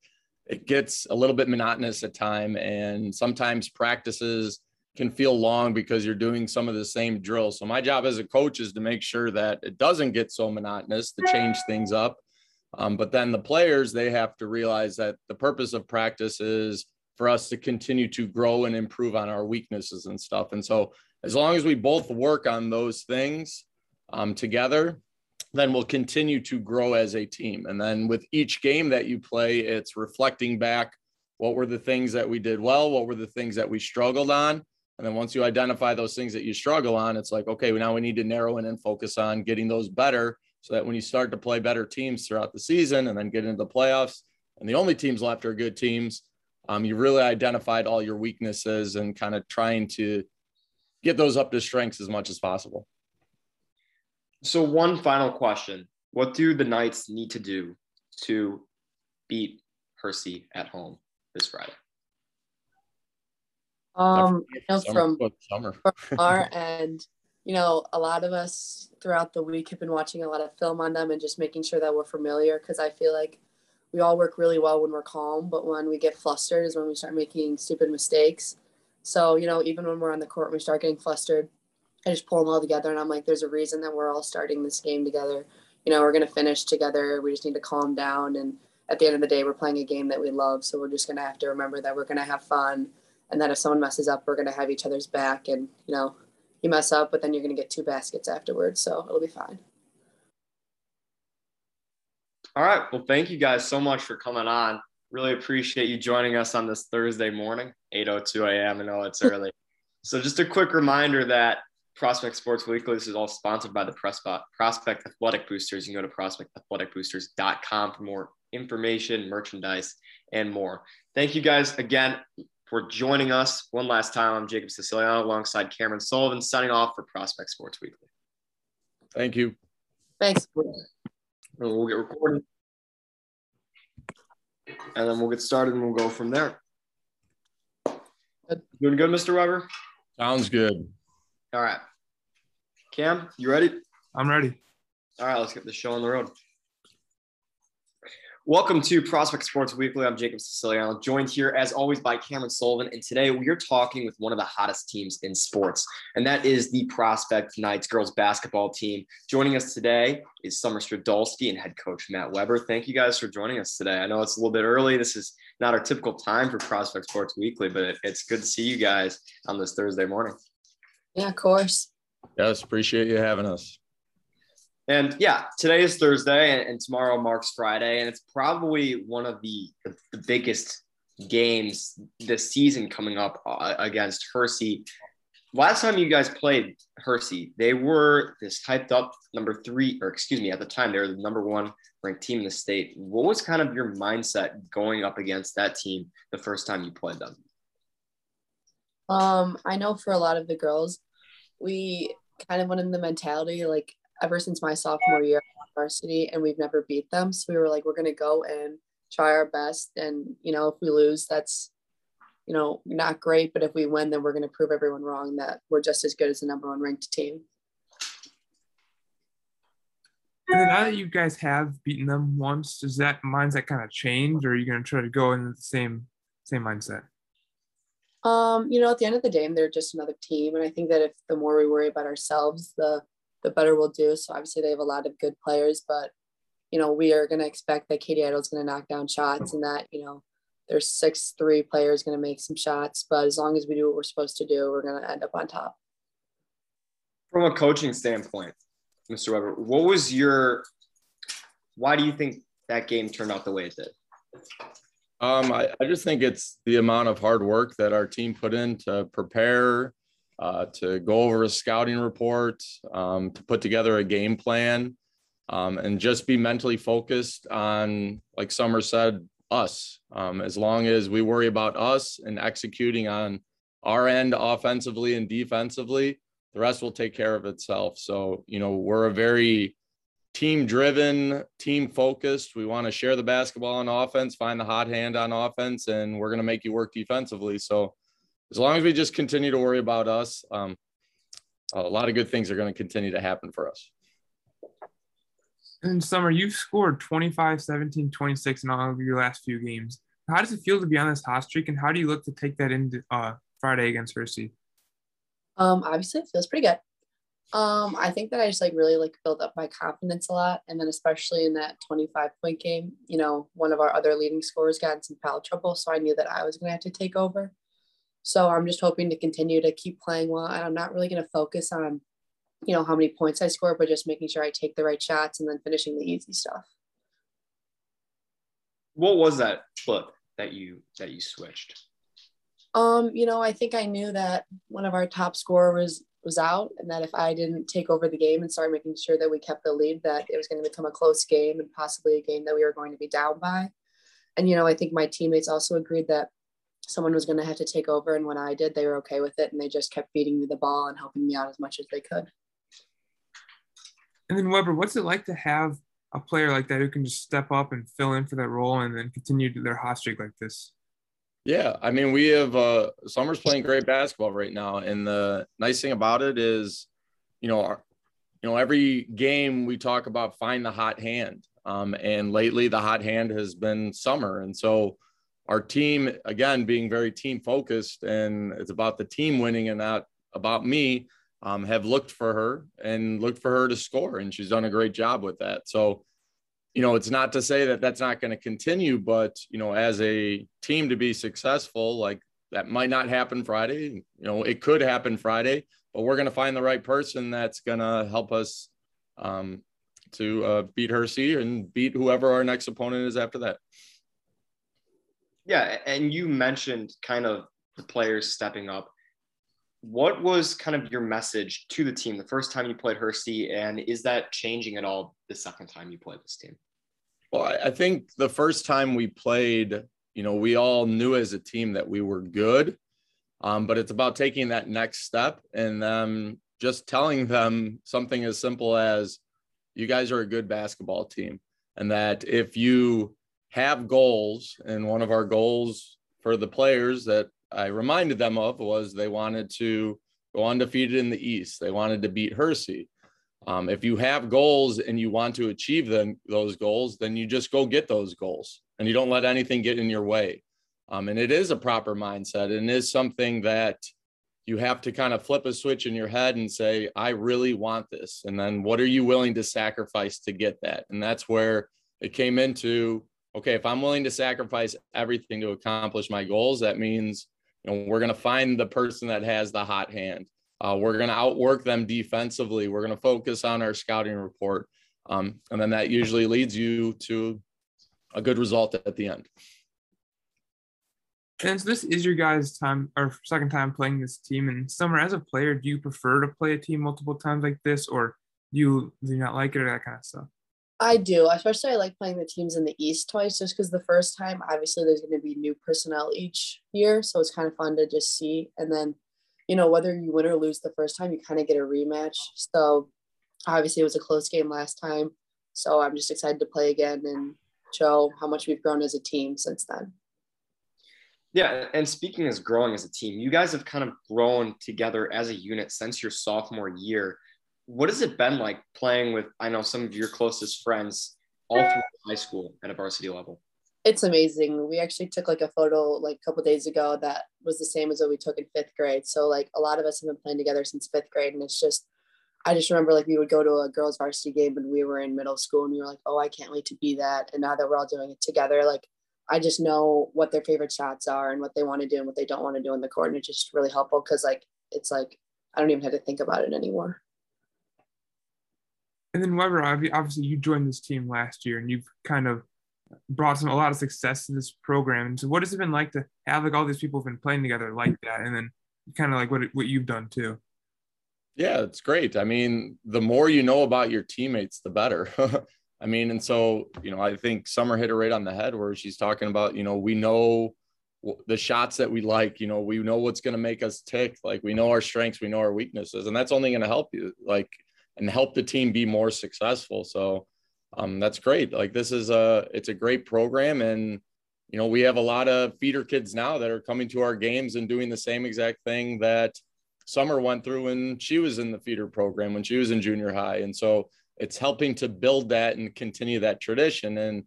it gets a little bit monotonous at time and sometimes practices can feel long because you're doing some of the same drills. So my job as a coach is to make sure that it doesn't get so monotonous to change things up. Um, but then the players they have to realize that the purpose of practice is for us to continue to grow and improve on our weaknesses and stuff. And so, as long as we both work on those things um, together, then we'll continue to grow as a team. And then with each game that you play, it's reflecting back what were the things that we did well, what were the things that we struggled on. And then once you identify those things that you struggle on, it's like, okay, now we need to narrow in and focus on getting those better so that when you start to play better teams throughout the season and then get into the playoffs, and the only teams left are good teams, um, you really identified all your weaknesses and kind of trying to get those up to strengths as much as possible. So, one final question What do the Knights need to do to beat Hersey at home this Friday? Um, you know, Summer, from, <laughs> summer. from our end, you know, a lot of us throughout the week have been watching a lot of film on them and just making sure that we're familiar because I feel like we all work really well when we're calm, but when we get flustered is when we start making stupid mistakes. So, you know, even when we're on the court and we start getting flustered, I just pull them all together and I'm like, there's a reason that we're all starting this game together. You know, we're going to finish together. We just need to calm down. And at the end of the day, we're playing a game that we love. So we're just going to have to remember that we're going to have fun and that if someone messes up, we're going to have each other's back. And, you know, you mess up, but then you're going to get two baskets afterwards. So it'll be fine. All right. Well, thank you guys so much for coming on. Really appreciate you joining us on this Thursday morning, 8:02 a.m. I know it's <laughs> early. so just a quick reminder that Prospect Sports Weekly, this is all sponsored by the Prospect Athletic Boosters. You can go to prospectathleticboosters.com for more information, merchandise, and more. Thank you guys again for joining us one last time. I'm Jacob Siciliano alongside Cameron Sullivan, signing off for Prospect Sports Weekly. Thank you. Thanks. We'll get recorded. And then we'll get started and we'll go from there. Doing good, Mr. Weber? Sounds good. All right. Cam, you ready? I'm ready. All right, let's get the show on the road. Welcome to Prospect Sports Weekly. I'm Jacob Siciliano, joined here as always by Cameron Sullivan. And today we are talking with one of the hottest teams in sports, and that is the Prospect Knights girls basketball team. Joining us today is Summer Stradolski and head coach Matt Weber. Thank you guys for joining us today. I know it's a little bit early. This is not our typical time for Prospect Sports Weekly, but it's good to see you guys on this Thursday morning. Yeah, of course. Yes, appreciate you having us. And yeah, today is Thursday and, and, tomorrow marks Friday. And it's probably one of the, the, the biggest games this season coming up uh, against Hersey. Last time you guys played Hersey, they were this hyped up number three, or excuse me, at the time, they were the number one ranked team in the state. What was kind of your mindset going up against that team the first time you played them? Um, I know for a lot of the girls, we kind of went in the mentality like ever since my sophomore year at varsity and we've never beat them. So we were like, we're going to go and try our best. And, you know, if we lose, that's, you know, not great. But if we win, then we're going to prove everyone wrong that we're just as good as the number one ranked team. And now that you guys have beaten them once, does that mindset kind of change, or are you going to try to go in the same same mindset? Um, you know, at the end of the day, they're just another team, and I think that if the more we worry about ourselves, the the better we'll do. So obviously they have a lot of good players, but you know, we are going to expect that Katie Idle's going to knock down shots and that, you know, there's six three players going to make some shots, but as long as we do what we're supposed to do, we're going to end up on top. From a coaching standpoint, Mr. Weber, what was your why do you think that game turned out the way it did? Um, I, I just think it's the amount of hard work that our team put in to prepare uh, to go over a scouting report, um, to put together a game plan, um, and just be mentally focused on, like Summer said, us. Um, as long as we worry about us and executing on our end offensively and defensively, the rest will take care of itself. So, you know, we're a very team driven, team focused. We want to share the basketball on offense, find the hot hand on offense, and we're going to make you work defensively. So, as long as we just continue to worry about us, um, a lot of good things are going to continue to happen for us. In summer, you've scored 25, 17, 26 in all of your last few games. How does it feel to be on this hot streak, and how do you look to take that into uh, Friday against Hersey? Um, obviously, it feels pretty good. Um, I think that I just like really like built up my confidence a lot, and then especially in that 25 point game, you know, one of our other leading scorers got in some foul trouble, so I knew that I was going to have to take over. So I'm just hoping to continue to keep playing well. And I'm not really going to focus on, you know, how many points I score, but just making sure I take the right shots and then finishing the easy stuff. What was that flip that you that you switched? Um, you know, I think I knew that one of our top scorers was out and that if I didn't take over the game and start making sure that we kept the lead, that it was going to become a close game and possibly a game that we were going to be down by. And, you know, I think my teammates also agreed that someone was going to have to take over. And when I did, they were okay with it. And they just kept feeding me the ball and helping me out as much as they could. And then Weber, what's it like to have a player like that who can just step up and fill in for that role and then continue their hot streak like this? Yeah, I mean, we have uh, Summer's playing great basketball right now, and the nice thing about it is, you know, our, you know, every game we talk about find the hot hand, um, and lately the hot hand has been Summer, and so our team again being very team focused, and it's about the team winning and not about me. Um, have looked for her and looked for her to score, and she's done a great job with that. So you know, it's not to say that that's not going to continue, but you know, as a team to be successful, like that might not happen Friday. You know, it could happen Friday, but we're going to find the right person that's going to help us um, to uh, beat Hersey and beat whoever our next opponent is after that. Yeah, and you mentioned kind of the players stepping up. What was kind of your message to the team the first time you played Hersey, and is that changing at all the second time you played this team? Well, I think the first time we played, you know, we all knew as a team that we were good, um, but it's about taking that next step and um, just telling them something as simple as, "You guys are a good basketball team," and that if you have goals, and one of our goals for the players that I reminded them of was they wanted to go undefeated in the East. They wanted to beat Hersey. Um, if you have goals and you want to achieve them, those goals, then you just go get those goals and you don't let anything get in your way. Um, and it is a proper mindset and is something that you have to kind of flip a switch in your head and say, I really want this. And then what are you willing to sacrifice to get that? And that's where it came into okay, if I'm willing to sacrifice everything to accomplish my goals, that means you know, we're going to find the person that has the hot hand. Uh, we're going to outwork them defensively. We're going to focus on our scouting report. Um, and then that usually leads you to a good result at the end. And so this is your guys' time or second time playing this team. And summer, as a player, do you prefer to play a team multiple times like this, or do you do you not like it or that kind of stuff? I do, especially I like playing the teams in the East twice, just because the first time, obviously, there's going to be new personnel each year, so it's kind of fun to just see. And then, you know, whether you win or lose the first time, you kind of get a rematch. So obviously, it was a close game last time, so I'm just excited to play again and show how much we've grown as a team since then. Yeah, and speaking as growing as a team, you guys have kind of grown together as a unit since your sophomore year what has it been like playing with i know some of your closest friends all through high school at a varsity level? It's amazing. We actually took like a photo like a couple days ago that was the same as what we took in fifth grade. So like a lot of us have been playing together since fifth grade and it's just i just remember like we would go to a girls varsity game when we were in middle school and we were like oh i can't wait to be that. And now that we're all doing it together like i just know what their favorite shots are and what they want to do and what they don't want to do in the court and it's just really helpful because like it's like i don't even have to think about it anymore and then Weber, obviously you joined this team last year and you've kind of brought some a lot of success to this program. And so what has it been like to have like all these people have been playing together like that and then kind of like what what you've done too? Yeah, it's great. I mean, the more you know about your teammates, the better. <laughs> I mean, and so, you know, I think Summer hit it right on the head where she's talking about, you know, we know the shots that we like, you know, we know what's going to make us tick. Like we know our strengths, we know our weaknesses, and that's only going to help you. Like and help the team be more successful. So um, that's great. Like this is a it's a great program, and you know we have a lot of feeder kids now that are coming to our games and doing the same exact thing that Summer went through when she was in the feeder program when she was in junior high, and so it's helping to build that and continue that tradition. And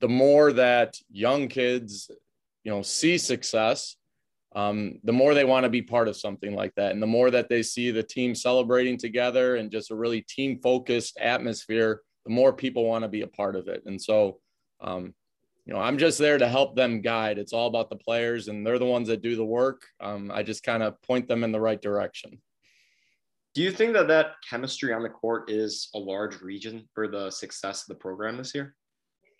the more that young kids, you know, see success, um, the more they want to be part of something like that. And the more that they see the team celebrating together and just a really team focused atmosphere, the more people want to be a part of it. And so, um, you know, I'm just there to help them guide. It's all about the players, and they're the ones that do the work. Um, I just kind of point them in the right direction. Do you think that that chemistry on the court is a large reason for the success of the program this year?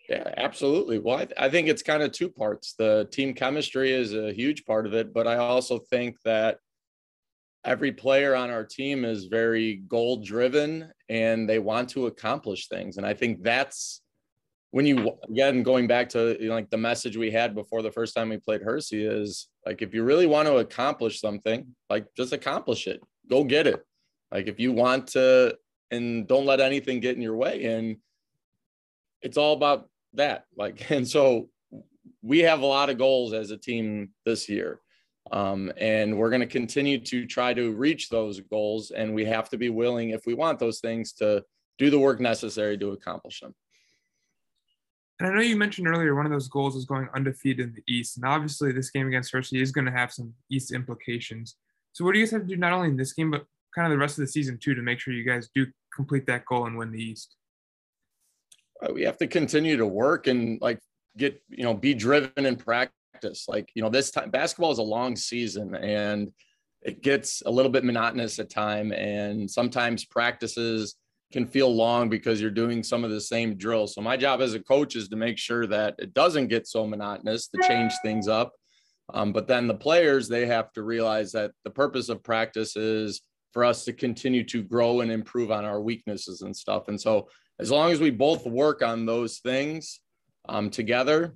Yeah, absolutely. Well, I, th- I think it's kind of two parts. The team chemistry is a huge part of it, but I also think that every player on our team is very goal driven and they want to accomplish things. And I think that's when you again going back to you know, like the message we had before the first time we played Hersey is Like if you really want to accomplish something, like just accomplish it. Go get it. Like if you want to and don't let anything get in your way and it's all about that. Like <laughs> and so we have a lot of goals as a team this year. Um, and we're going to continue to try to reach those goals. And we have to be willing, if we want those things, to do the work necessary to accomplish them. And I know you mentioned earlier one of those goals is going undefeated in the East. And obviously, this game against Hersey is going to have some East implications. So, what do you guys have to do not only in this game, but kind of the rest of the season too, to make sure you guys do complete that goal and win the East? Uh, we have to continue to work and like get, you know, be driven in practice. Like, you know, this time basketball is a long season and it gets a little bit monotonous at time. And sometimes practices, can feel long because you're doing some of the same drills. So my job as a coach is to make sure that it doesn't get so monotonous to change things up. Um, but then the players, they have to realize that the purpose of practice is for us to continue to grow and improve on our weaknesses and stuff. And so as long as we both work on those things um, together,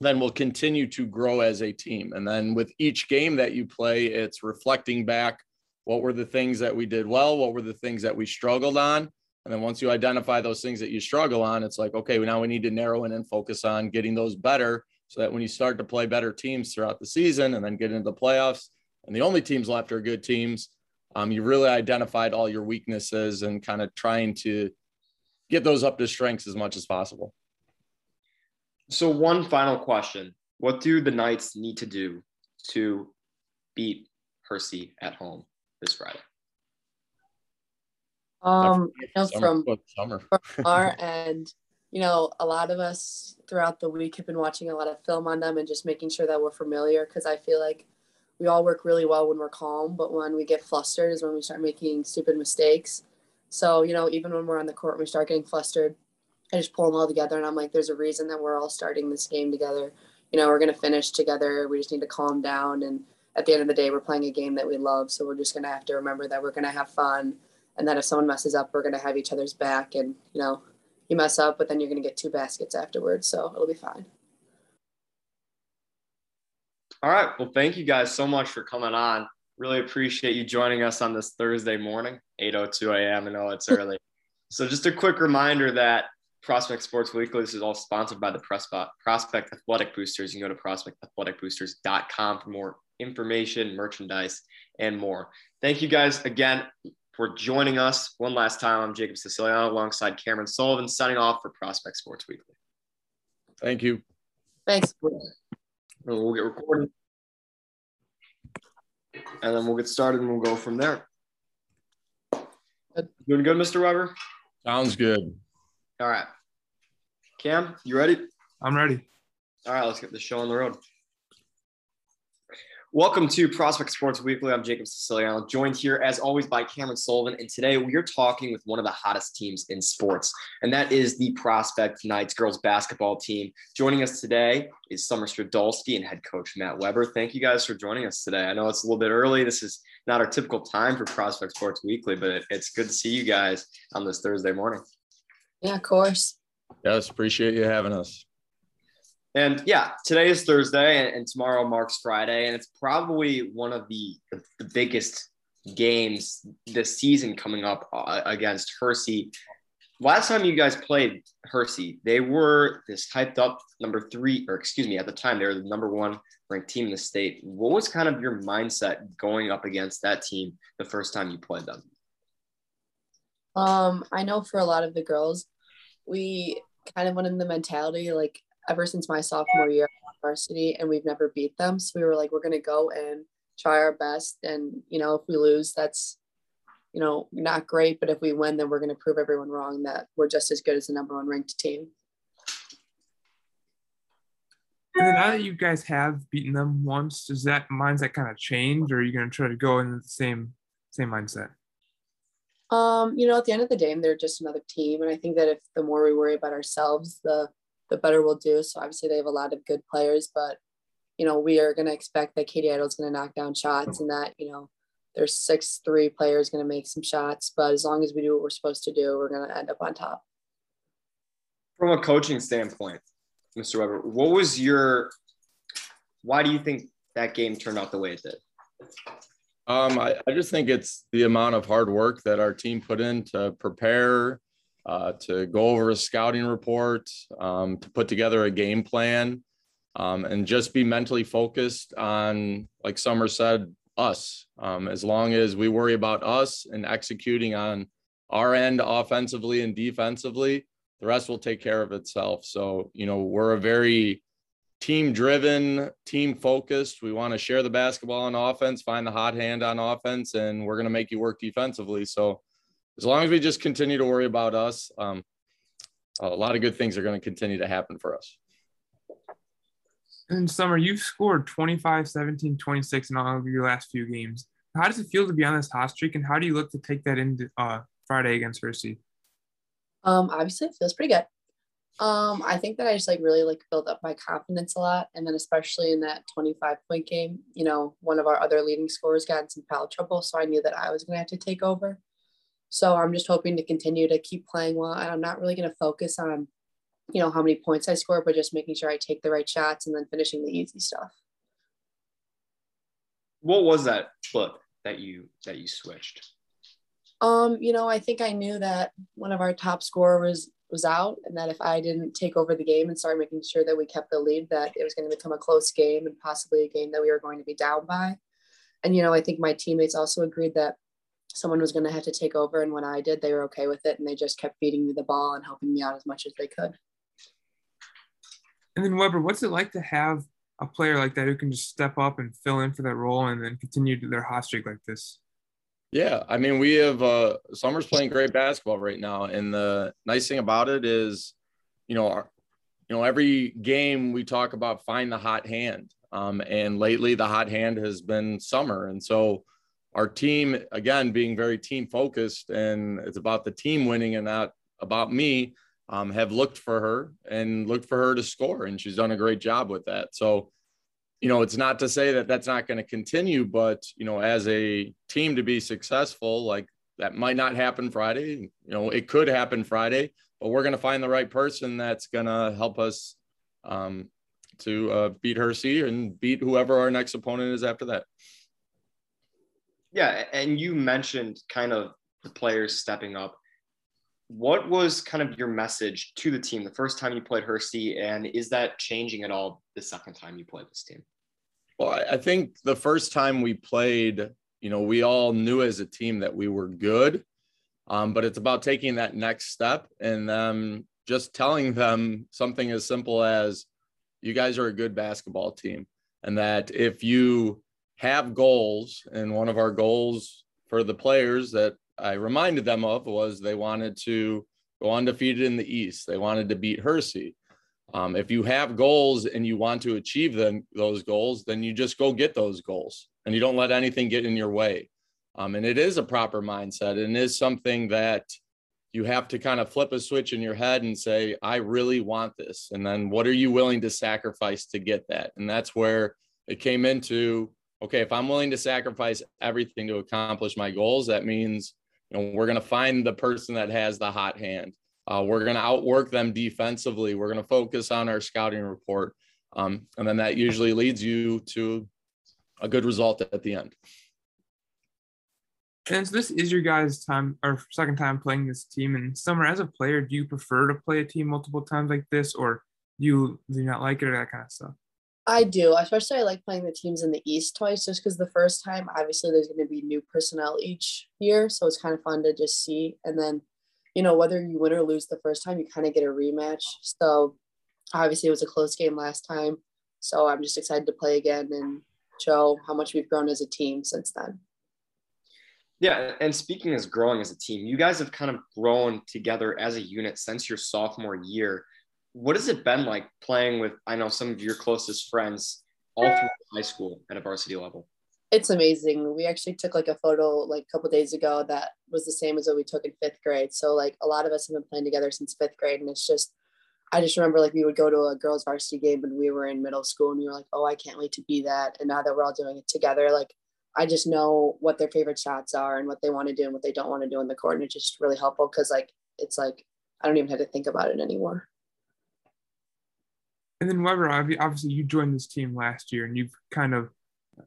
then we'll continue to grow as a team. And then with each game that you play, it's reflecting back what were the things that we did well, what were the things that we struggled on, and then once you identify those things that you struggle on, it's like, okay, now we need to narrow in and focus on getting those better so that when you start to play better teams throughout the season and then get into the playoffs, and the only teams left are good teams, um, you really identified all your weaknesses and kind of trying to get those up to strengths as much as possible. So, one final question What do the Knights need to do to beat Hersey at home this Friday? Um, you know, from, <laughs> summer. from our end, you know, a lot of us throughout the week have been watching a lot of film on them and just making sure that we're familiar because I feel like we all work really well when we're calm, but when we get flustered is when we start making stupid mistakes. So, you know, even when we're on the court and we start getting flustered, I just pull them all together and I'm like, there's a reason that we're all starting this game together. You know, we're going to finish together. We just need to calm down. And at the end of the day, we're playing a game that we love. So we're just going to have to remember that we're going to have fun and that if someone messes up, we're going to have each other's back. And, you know, you mess up, but then you're going to get two baskets afterwards. So it'll be fine. All right. Well, thank you guys so much for coming on. Really appreciate you joining us on this Thursday morning, 8.02 a.m. I know it's early. <laughs> so just a quick reminder that Prospect Sports Weekly, this is all sponsored by the Prospect Athletic Boosters. You can go to prospectathleticboosters.com for more information, merchandise, and more. Thank you guys again for joining us one last time. I'm Jacob Siciliano alongside Cameron Sullivan, signing off for Prospect Sports Weekly. Thank you. Thanks. We'll get recorded. And then we'll get started and we'll go from there. Doing good, Mr. Weber? Sounds good. All right. Cam, you ready? I'm ready. All right, let's get the show on the road. Welcome to Prospect Sports Weekly. I'm Jacob Siciliano, joined here as always by Cameron Sullivan. And today we are talking with one of the hottest teams in sports, and that is the Prospect Knights girls basketball team. Joining us today is Summer Stradolski and head coach Matt Weber. Thank you guys for joining us today. I know it's a little bit early. This is not our typical time for Prospect Sports Weekly, but it's good to see you guys on this Thursday morning. Yeah, of course. Yes, appreciate you having us. And yeah, today is Thursday and, and, tomorrow marks Friday. And it's probably one of the, the, the biggest games this season coming up uh, against Hersey. Last time you guys played Hersey, they were this hyped up number three, or excuse me, at the time, they were the number one ranked team in the state. What was kind of your mindset going up against that team the first time you played them? Um, I know for a lot of the girls, we kind of went in the mentality like ever since my sophomore year varsity and we've never beat them. So we were like, we're to go and try our best. And, you know, if we lose, that's, you know, not great. But if we win, then we're going to prove everyone wrong that we're just as good as the number one ranked team. And now that you guys have beaten them once, does that mindset kind of change or are you going to try to go in the same, same mindset? Um, you know, at the end of the day, they're just another team. And I think that if the more we worry about ourselves, the the better we'll do. So obviously they have a lot of good players, but you know, we are going to expect that Katie is going to knock down shots and that, you know, there's six three players going to make some shots, but as long as we do what we're supposed to do, we're going to end up on top. From a coaching standpoint, Mr. Weber, what was your why do you think that game turned out the way it did? Um, I, I just think it's the amount of hard work that our team put in to prepare, uh, to go over a scouting report, um, to put together a game plan, um, and just be mentally focused on, like Summer said, us. Um, as long as we worry about us and executing on our end offensively and defensively, the rest will take care of itself. So, you know, we're a very team driven, team focused. We want to share the basketball on offense, find the hot hand on offense, and we're going to make you work defensively. So, as long as we just continue to worry about us, um, a lot of good things are going to continue to happen for us. In summer, you've scored 25, 17, 26 in all of your last few games. How does it feel to be on this hot streak, and how do you look to take that into uh, Friday against Hersey? Um, obviously, it feels pretty good. Um, I think that I just like really like built up my confidence a lot, and then especially in that 25 point game, you know, one of our other leading scorers got in some foul trouble, so I knew that I was going to have to take over. So I'm just hoping to continue to keep playing well, and I'm not really going to focus on, you know, how many points I score, but just making sure I take the right shots and then finishing the easy stuff. What was that flip that you that you switched? Um, you know, I think I knew that one of our top scorers was out and that if I didn't take over the game and start making sure that we kept the lead, that it was going to become a close game and possibly a game that we were going to be down by. And, you know, I think my teammates also agreed that someone was going to have to take over. And when I did, they were okay with it. And they just kept feeding me the ball and helping me out as much as they could. And then, Weber, what's it like to have a player like that who can just step up and fill in for that role and then continue their hot streak like this? Yeah, I mean, we have uh, Summer's playing great basketball right now, and the nice thing about it is, you know, our, you know, every game we talk about find the hot hand, um, and lately the hot hand has been Summer, and so our team again being very team focused, and it's about the team winning and not about me. Um, have looked for her and looked for her to score, and she's done a great job with that. So you know, it's not to say that that's not going to continue, but you know, as a team to be successful, like that might not happen Friday. You know, it could happen Friday, but we're going to find the right person that's going to help us um, to uh, beat Hersey and beat whoever our next opponent is after that. Yeah, and you mentioned kind of the players stepping up. What was kind of your message to the team the first time you played Hersey, and is that changing at all the second time you played this team? Well, I think the first time we played, you know, we all knew as a team that we were good, um, but it's about taking that next step and um, just telling them something as simple as, "You guys are a good basketball team," and that if you have goals, and one of our goals for the players that I reminded them of was they wanted to go undefeated in the East. They wanted to beat Hersey. Um, if you have goals and you want to achieve them, those goals, then you just go get those goals and you don't let anything get in your way. Um, and it is a proper mindset and is something that you have to kind of flip a switch in your head and say, I really want this. And then what are you willing to sacrifice to get that? And that's where it came into okay, if I'm willing to sacrifice everything to accomplish my goals, that means know, we're going to find the person that has the hot hand. Uh, we're going to outwork them defensively. We're going to focus on our scouting report. Um, and then that usually leads you to a good result at the end. And so this is your guys' time or second time playing this team. And summer, as a player, do you prefer to play a team multiple times like this, or do you do you not like it or that kind of stuff? I do, especially I like playing the teams in the East twice, just because the first time, obviously, there's going to be new personnel each year, so it's kind of fun to just see. And then you know, whether you win or lose the first time, you kind of get a rematch. So obviously it was a close game last time. So I'm just excited to play again and show how much we've grown as a team since then. Yeah, and speaking as growing as a team, you guys have kind of grown together as a unit since your sophomore year. What has it been like playing with, I know some of your closest friends all through high school at a varsity level? it's amazing. We actually took like a photo like a couple days ago that was the same as what we took in fifth grade. So like a lot of us have been playing together since fifth grade, and it's just I just remember like we would go to a girls varsity game when we were in middle school, and we were like, oh, I can't wait to be that. And now that we're all doing it together, like I just know what their favorite shots are and what they want to do and what they don't want to do in the court, and it's just really helpful because like it's like I don't even have to think about it anymore. And then Weber, obviously you joined this team last year, and you've kind of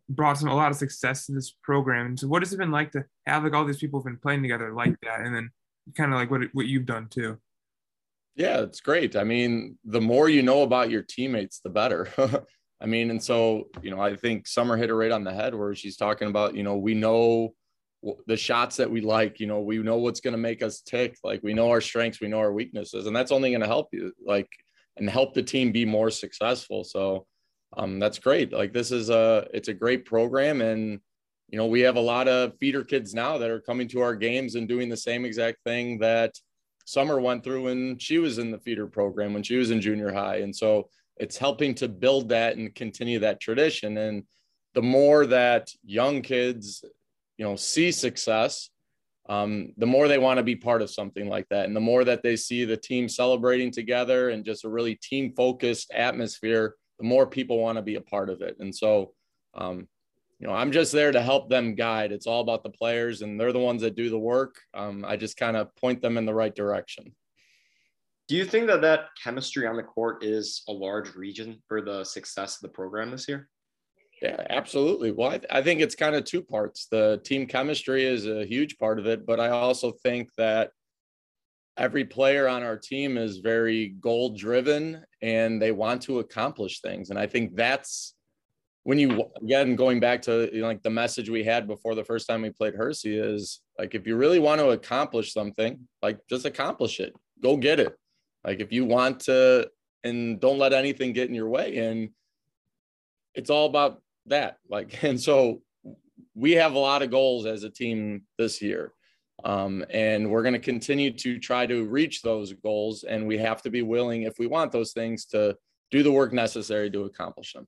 brought some a lot of success to this program. And so, what has it been like to have like all these people have been playing together like that, and then kind of like what what you've done too? Yeah, it's great. I mean, the more you know about your teammates, the better. <laughs> I mean, and so you know, I think Summer hit it right on the head where she's talking about you know we know the shots that we like you know we know what's going to make us tick like we know our strengths we know our weaknesses and that's only going to help you like and help the team be more successful. So um, that's great. Like this is a it's a great program and you know we have a lot of feeder kids now that are coming to our games and doing the same exact thing that summer went through when she was in the feeder program when she was in junior high. And so it's helping to build that and continue that tradition. And the more that young kids you know see success um, the more they want to be part of something like that and the more that they see the team celebrating together and just a really team focused atmosphere the more people want to be a part of it. And so um, you know i'm just there to help them guide. It's all about the players and they're the ones that do the work. Um, i just kind of point them in the right direction. Do you think that that chemistry on the court is a large region for the success of the program this year yeah, absolutely. Well, I, th- I think it's kind of two parts. The team chemistry is a huge part of it, but I also think that every player on our team is very goal driven and they want to accomplish things. And I think that's when you, again, going back to you know, like the message we had before the first time we played Hersey is like, if you really want to accomplish something, like just accomplish it, go get it. Like if you want to, and don't let anything get in your way. And it's all about that. Like, <laughs> and so we have a lot of goals as a team this year. Um, and we're going to continue to try to reach those goals. And we have to be willing, if we want those things, to do the work necessary to accomplish them.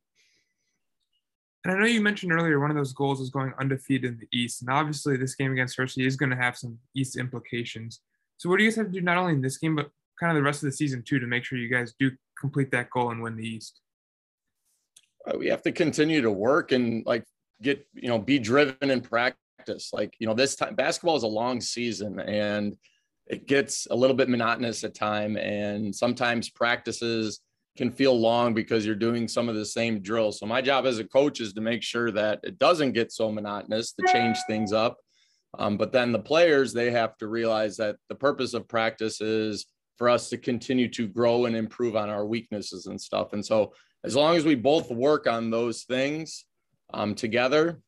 And I know you mentioned earlier one of those goals is going undefeated in the East. And obviously, this game against Hersey is going to have some East implications. So, what do you guys have to do not only in this game, but kind of the rest of the season too, to make sure you guys do complete that goal and win the East? Uh, we have to continue to work and like get you know be driven in practice. Like you know this time basketball is a long season and it gets a little bit monotonous at time and sometimes practices can feel long because you're doing some of the same drills. So my job as a coach is to make sure that it doesn't get so monotonous to change things up. Um, but then the players they have to realize that the purpose of practice is for us to continue to grow and improve on our weaknesses and stuff. And so as long as we both work on those things um, together,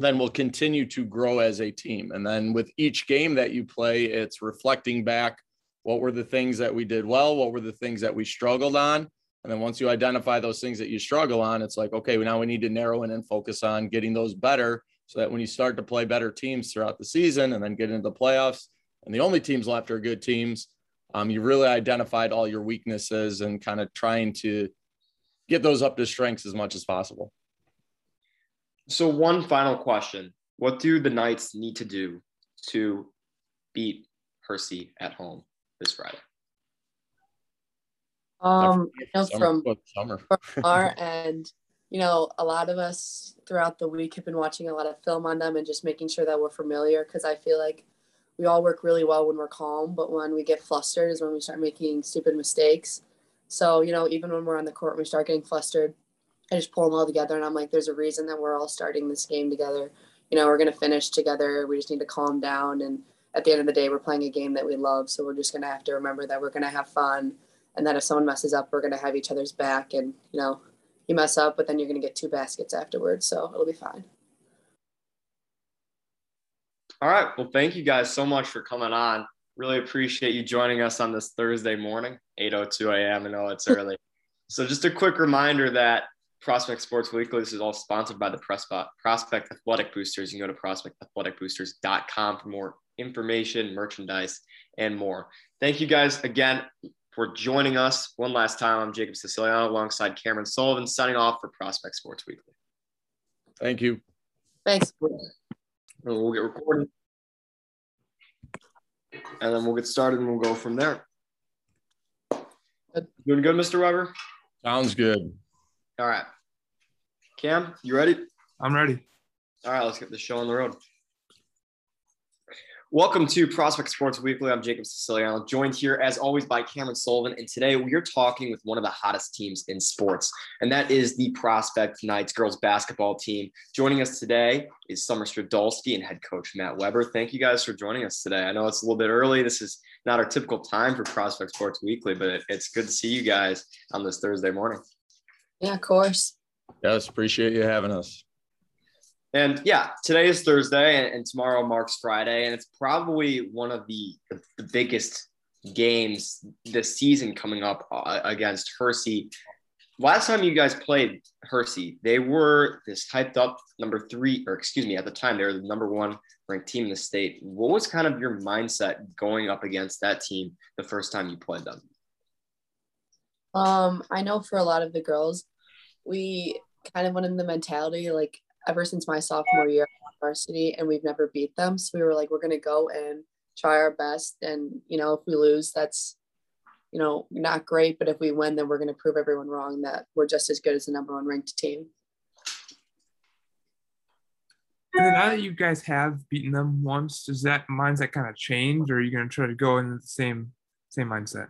then we'll continue to grow as a team. And then with each game that you play, it's reflecting back what were the things that we did well, what were the things that we struggled on. And then once you identify those things that you struggle on, it's like, okay, now we need to narrow in and focus on getting those better so that when you start to play better teams throughout the season and then get into the playoffs, and the only teams left are good teams, um, you really identified all your weaknesses and kind of trying to get those up to strengths as much as possible. So, one final question What do the Knights need to do to beat Hersey at home this Friday? Um, you know, from, <laughs> summer. from our end, you know, a lot of us throughout the week have been watching a lot of film on them and just making sure that we're familiar because I feel like we all work really well when we're calm, but when we get flustered is when we start making stupid mistakes. So, you know, even when we're on the court, and we start getting flustered. I just pull them all together and I'm like, there's a reason that we're all starting this game together. You know, we're going to finish together. We just need to calm down. And at the end of the day, we're playing a game that we love. So we're just going to have to remember that we're going to have fun. And that if someone messes up, we're going to have each other's back. And, you know, you mess up, but then you're going to get two baskets afterwards. So it'll be fine. All right. Well, thank you guys so much for coming on. Really appreciate you joining us on this Thursday morning, 8.02 a.m. I know it's early. <laughs> so just a quick reminder that Prospect Sports Weekly, this is all sponsored by the Prospect Athletic Boosters. You can go to prospectathleticboosters.com for more information, merchandise, and more. Thank you guys again for joining us one last time. I'm Jacob Siciliano alongside Cameron Sullivan, signing off for Prospect Sports Weekly. Thank you. Thanks. We'll get recording and then we'll get started and we'll go from there. Doing good, Mr. Weber? Sounds good. All right. Cam, you ready? I'm ready. All right, let's get the show on the road. Welcome to Prospect Sports Weekly. I'm Jacob Siciliano, joined here as always by Cameron Sullivan. And today we are talking with one of the hottest teams in sports, and that is the Prospect Knights girls basketball team. Joining us today is Summer Stradolski and head coach Matt Weber. Thank you guys for joining us today. I know it's a little bit early. This is not our typical time for Prospect Sports Weekly, but it's good to see you guys on this Thursday morning. Yeah, of course. Yes, appreciate you having us. And yeah, today is Thursday and, and, tomorrow marks Friday. And it's probably one of the, the, the biggest games this season coming up uh, against Hersey. Last time you guys played Hersey, they were this hyped up number three, or excuse me, at the time, they were the number one ranked team in the state. What was kind of your mindset going up against that team the first time you played them? Um, I know for a lot of the girls, we kind of went in the mentality like ever since my sophomore year varsity and we've never beat them. So we were like, we're going to go and try our best. And, you know, if we lose, that's, you know, not great. But if we win, then we're going to prove everyone wrong that we're just as good as the number one ranked team. And now that you guys have beaten them once, does that mindset kind of change or are you going to try to go in the same, same mindset?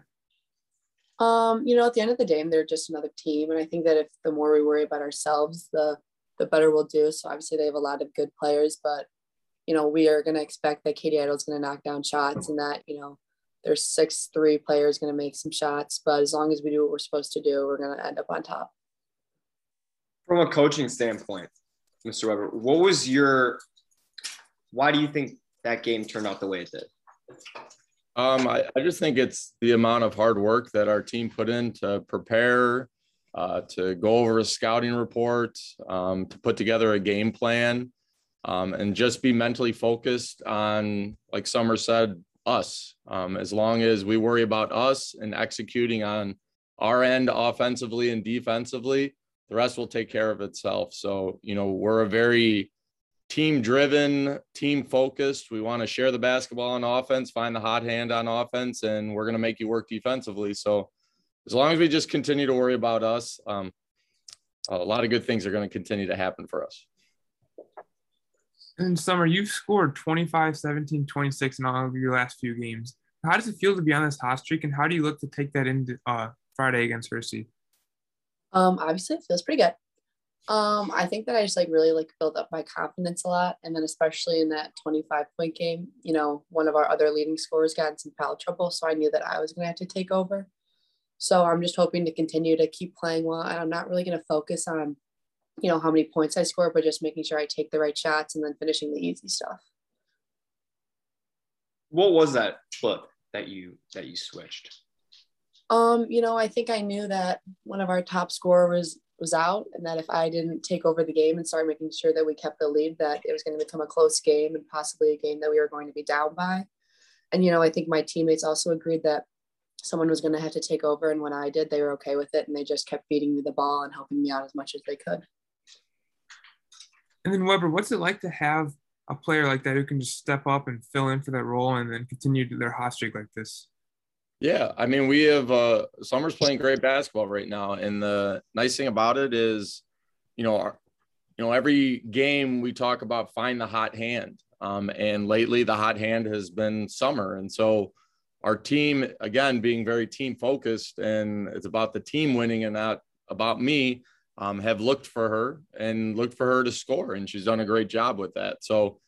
Um, you know, at the end of the day, they're just another team. And I think that if the more we worry about ourselves, the the better we'll do. So obviously they have a lot of good players, but you know, we are gonna expect that Katie Idle is gonna knock down shots and that, you know, there's six three players gonna make some shots. But as long as we do what we're supposed to do, we're gonna end up on top. From a coaching standpoint, Mr. Weber, what was your why do you think that game turned out the way it did? Um, I, I just think it's the amount of hard work that our team put in to prepare, uh, to go over a scouting report, um, to put together a game plan, um, and just be mentally focused on, like Summer said, us. Um, as long as we worry about us and executing on our end offensively and defensively, the rest will take care of itself. So, you know, we're a very team driven, team focused. We want to share the basketball on offense, find the hot hand on offense, and we're going to make you work defensively. So as long as we just continue to worry about us, um, a lot of good things are going to continue to happen for us. In summer, you've scored 25, 17, 26 in all of your last few games. How does it feel to be on this hot streak, and how do you look to take that into uh, Friday against Hersey? Um, obviously, it feels pretty good. Um, I think that I just like really like built up my confidence a lot. And then especially in that 25 point game, you know, one of our other leading scorers got in some foul trouble. So I knew that I was gonna have to take over. So I'm just hoping to continue to keep playing well. And I'm not really gonna focus on, you know, how many points I score, but just making sure I take the right shots and then finishing the easy stuff. What was that flip that you that you switched? Um, you know, I think I knew that one of our top scorers was out and that if I didn't take over the game and start making sure that we kept the lead, that it was going to become a close game and possibly a game that we were going to be down by. And, you know, I think my teammates also agreed that someone was going to have to take over. And when I did, they were okay with it. And they just kept feeding me the ball and helping me out as much as they could. And then, Weber, what's it like to have a player like that who can just step up and fill in for that role and then continue their hot streak like this? Yeah, I mean, we have uh, Summer's playing great basketball right now, and the nice thing about it is, you know, our, you know, every game we talk about find the hot hand, um, and lately the hot hand has been Summer, and so our team again being very team focused, and it's about the team winning and not about me. Um, have looked for her and looked for her to score, and she's done a great job with that. So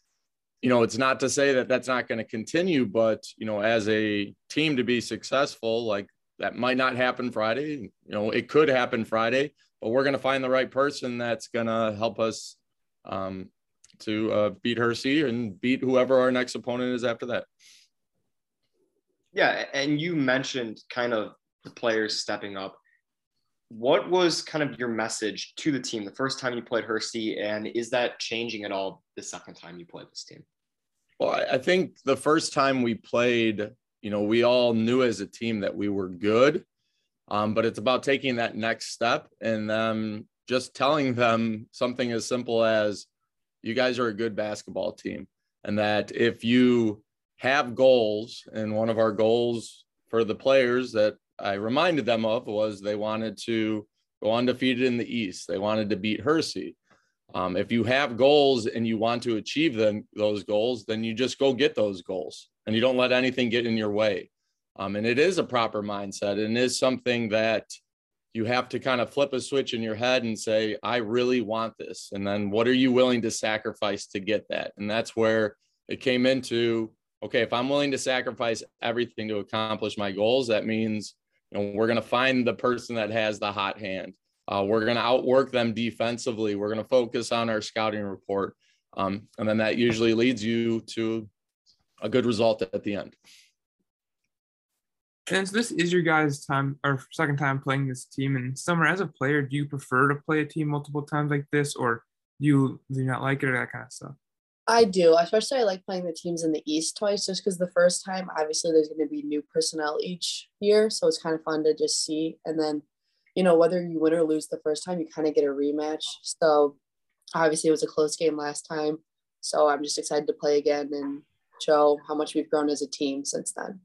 you know, it's not to say that that's not going to continue, but you know, as a team to be successful, like that might not happen Friday. You know, it could happen Friday, but we're going to find the right person that's going to help us um, to uh, beat Hersey and beat whoever our next opponent is after that. Yeah, and you mentioned kind of the players stepping up. What was kind of your message to the team the first time you played Hersey, and is that changing at all the second time you played this team? Well, I think the first time we played, you know, we all knew as a team that we were good, um, but it's about taking that next step and um, just telling them something as simple as, "You guys are a good basketball team," and that if you have goals, and one of our goals for the players that I reminded them of was they wanted to go undefeated in the East. They wanted to beat Hersey. Um, if you have goals and you want to achieve them, those goals, then you just go get those goals and you don't let anything get in your way. Um, and it is a proper mindset and is something that you have to kind of flip a switch in your head and say, I really want this. And then what are you willing to sacrifice to get that? And that's where it came into okay, if I'm willing to sacrifice everything to accomplish my goals, that means you know, we're going to find the person that has the hot hand. Uh, we're going to outwork them defensively. We're going to focus on our scouting report. Um, and then that usually leads you to a good result at the end. And so this is your guys' time or second time playing this team. And Summer, as a player, do you prefer to play a team multiple times like this, or do you do you not like it or that kind of stuff? I do, especially I like playing the teams in the East twice, just because the first time, obviously, there's going to be new personnel each year, so it's kind of fun to just see. And then, you know, whether you win or lose the first time, you kind of get a rematch. So obviously, it was a close game last time, so I'm just excited to play again and show how much we've grown as a team since then.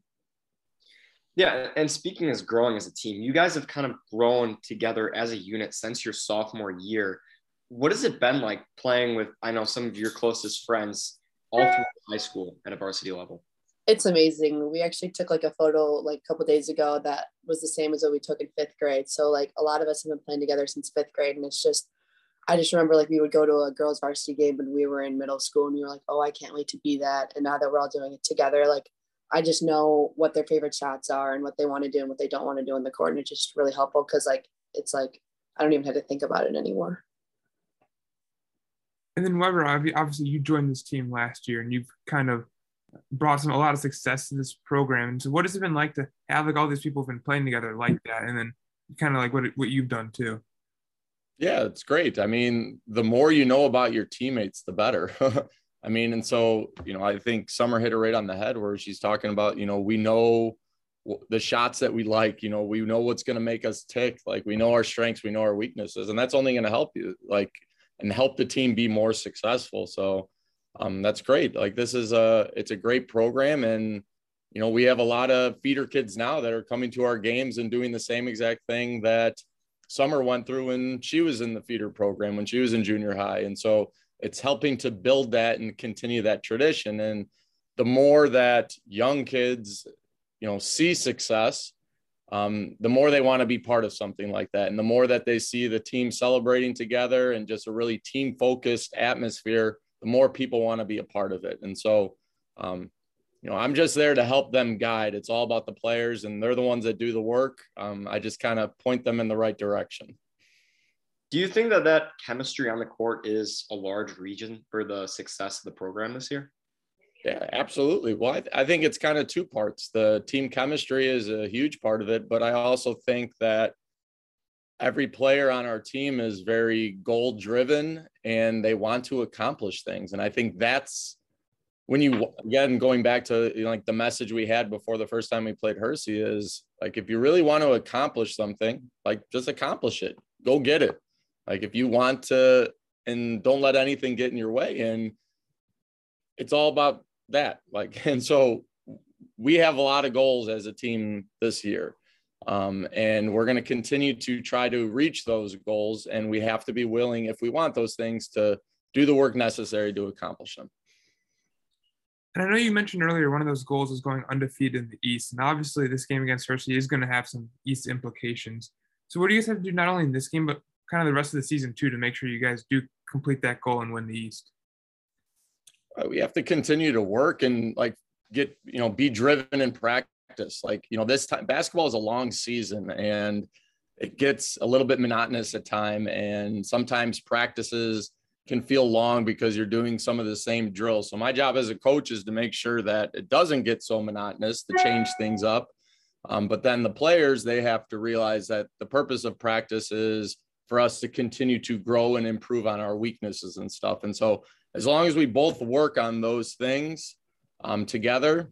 Yeah, and speaking as growing as a team, you guys have kind of grown together as a unit since your sophomore year. What has it been like playing with, I know, some of your closest friends all through high school at a varsity level? It's amazing. We actually took like a photo like a couple days ago that was the same as what we took in fifth grade. So like a lot of us have been playing together since fifth grade, and it's just I just remember like we would go to a girls varsity game when we were in middle school and we were like, oh, I can't wait to be that. And now that we're all doing it together, like I just know what their favorite shots are and what they want to do and what they don't want to do in the court. And it's just really helpful because like it's like I don't even have to think about it anymore. And then Weber, obviously you joined this team last year and you've kind of brought some a lot of success to this program. And so what has it been like to have like all these people have been playing together like that and then kind of like what what you've done too? Yeah, it's great. I mean, the more you know about your teammates, the better. <laughs> I mean, and so, you know, I think Summer hit it right on the head where she's talking about, you know, we know the shots that we like, you know, we know what's going to make us tick. Like we know our strengths, we know our weaknesses, and that's only going to help you like and help the team be more successful. So um, that's great. Like this is a, it's a great program. And, you know, we have a lot of feeder kids now that are coming to our games and doing the same exact thing that Summer went through when she was in the feeder program, when she was in junior high. And so it's helping to build that and continue that tradition and the more that young kids you know see success um, the more they want to be part of something like that and the more that they see the team celebrating together and just a really team focused atmosphere the more people want to be a part of it. And so um, you know i'm just there to help them guide. It's all about the players and they're the ones that do the work. Um, i just kind of point them in the right direction. Do you think that that chemistry on the court is a large region for the success of the program this year? Yeah, absolutely. Well, I, th- I think it's kind of two parts. The team chemistry is a huge part of it, but I also think that every player on our team is very goal driven and they want to accomplish things. And I think that's when you again going back to you know, like the message we had before the first time we played Hersey is like if you really want to accomplish something, like just accomplish it. Go get it. Like if you want to, and don't let anything get in your way. And it's all about that. Like, <laughs> and so we have a lot of goals as a team this year. Um, and we're going to continue to try to reach those goals. And we have to be willing, if we want those things, to do the work necessary to accomplish them. And I know you mentioned earlier one of those goals is going undefeated in the East. And obviously, this game against Hersey is going to have some East implications. So, what do you guys have to do not only in this game, but kind of the rest of the season too to make sure you guys do complete that goal and win the East? Uh, we have to continue to work and like get you know be driven in practice. Like you know this time basketball is a long season and it gets a little bit monotonous at time and sometimes practices can feel long because you're doing some of the same drills. So my job as a coach is to make sure that it doesn't get so monotonous to change things up. Um, but then the players they have to realize that the purpose of practice is for us to continue to grow and improve on our weaknesses and stuff. And so, as long as we both work on those things um, together,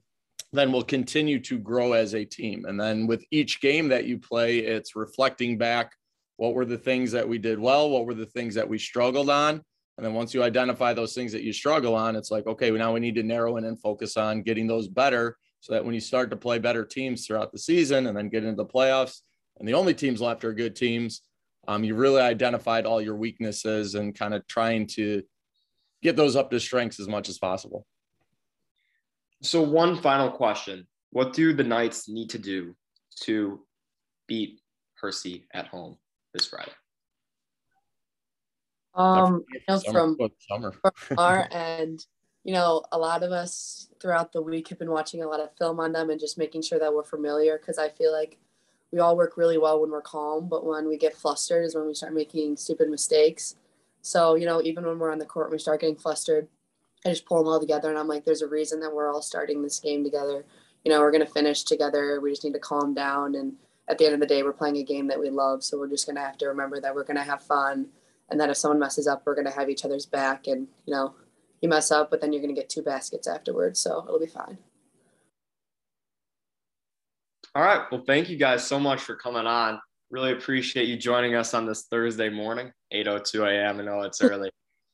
then we'll continue to grow as a team. And then with each game that you play, it's reflecting back what were the things that we did well, what were the things that we struggled on. And then once you identify those things that you struggle on, it's like, okay, now we need to narrow in and focus on getting those better so that when you start to play better teams throughout the season and then get into the playoffs, and the only teams left are good teams, um, you really identified all your weaknesses and kind of trying to get those up to strengths as much as possible. So, one final question What do the Knights need to do to beat Hersey at home this Friday? Um, you know, Summer, from, summer. from our <laughs> end, you know, a lot of us throughout the week have been watching a lot of film on them and just making sure that we're familiar because I feel like we all work really well when we're calm, but when we get flustered is when we start making stupid mistakes. So, you know, even when we're on the court, and we start getting flustered. I just pull them all together and I'm like, there's a reason that we're all starting this game together. You know, we're going to finish together. We just need to calm down. And at the end of the day, we're playing a game that we love. So we're just going to have to remember that we're going to have fun. And that if someone messes up, we're going to have each other's back. And, you know, you mess up, but then you're going to get two baskets afterwards. So it'll be fine. All right. Well, thank you guys so much for coming on. Really appreciate you joining us on this Thursday morning, 8.02 a.m. I know it's early.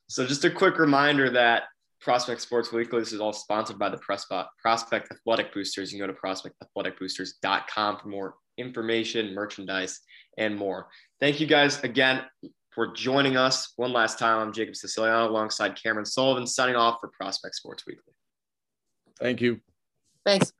so just a quick reminder that Prospect Sports Weekly, this is all sponsored by the Prospect Athletic Boosters. You can go to prospectathleticboosters.com for more information, merchandise, and more. Thank you guys again for joining us one last time. I'm Jacob Siciliano alongside Cameron Sullivan signing off for Prospect Sports Weekly. Thank you. Thanks.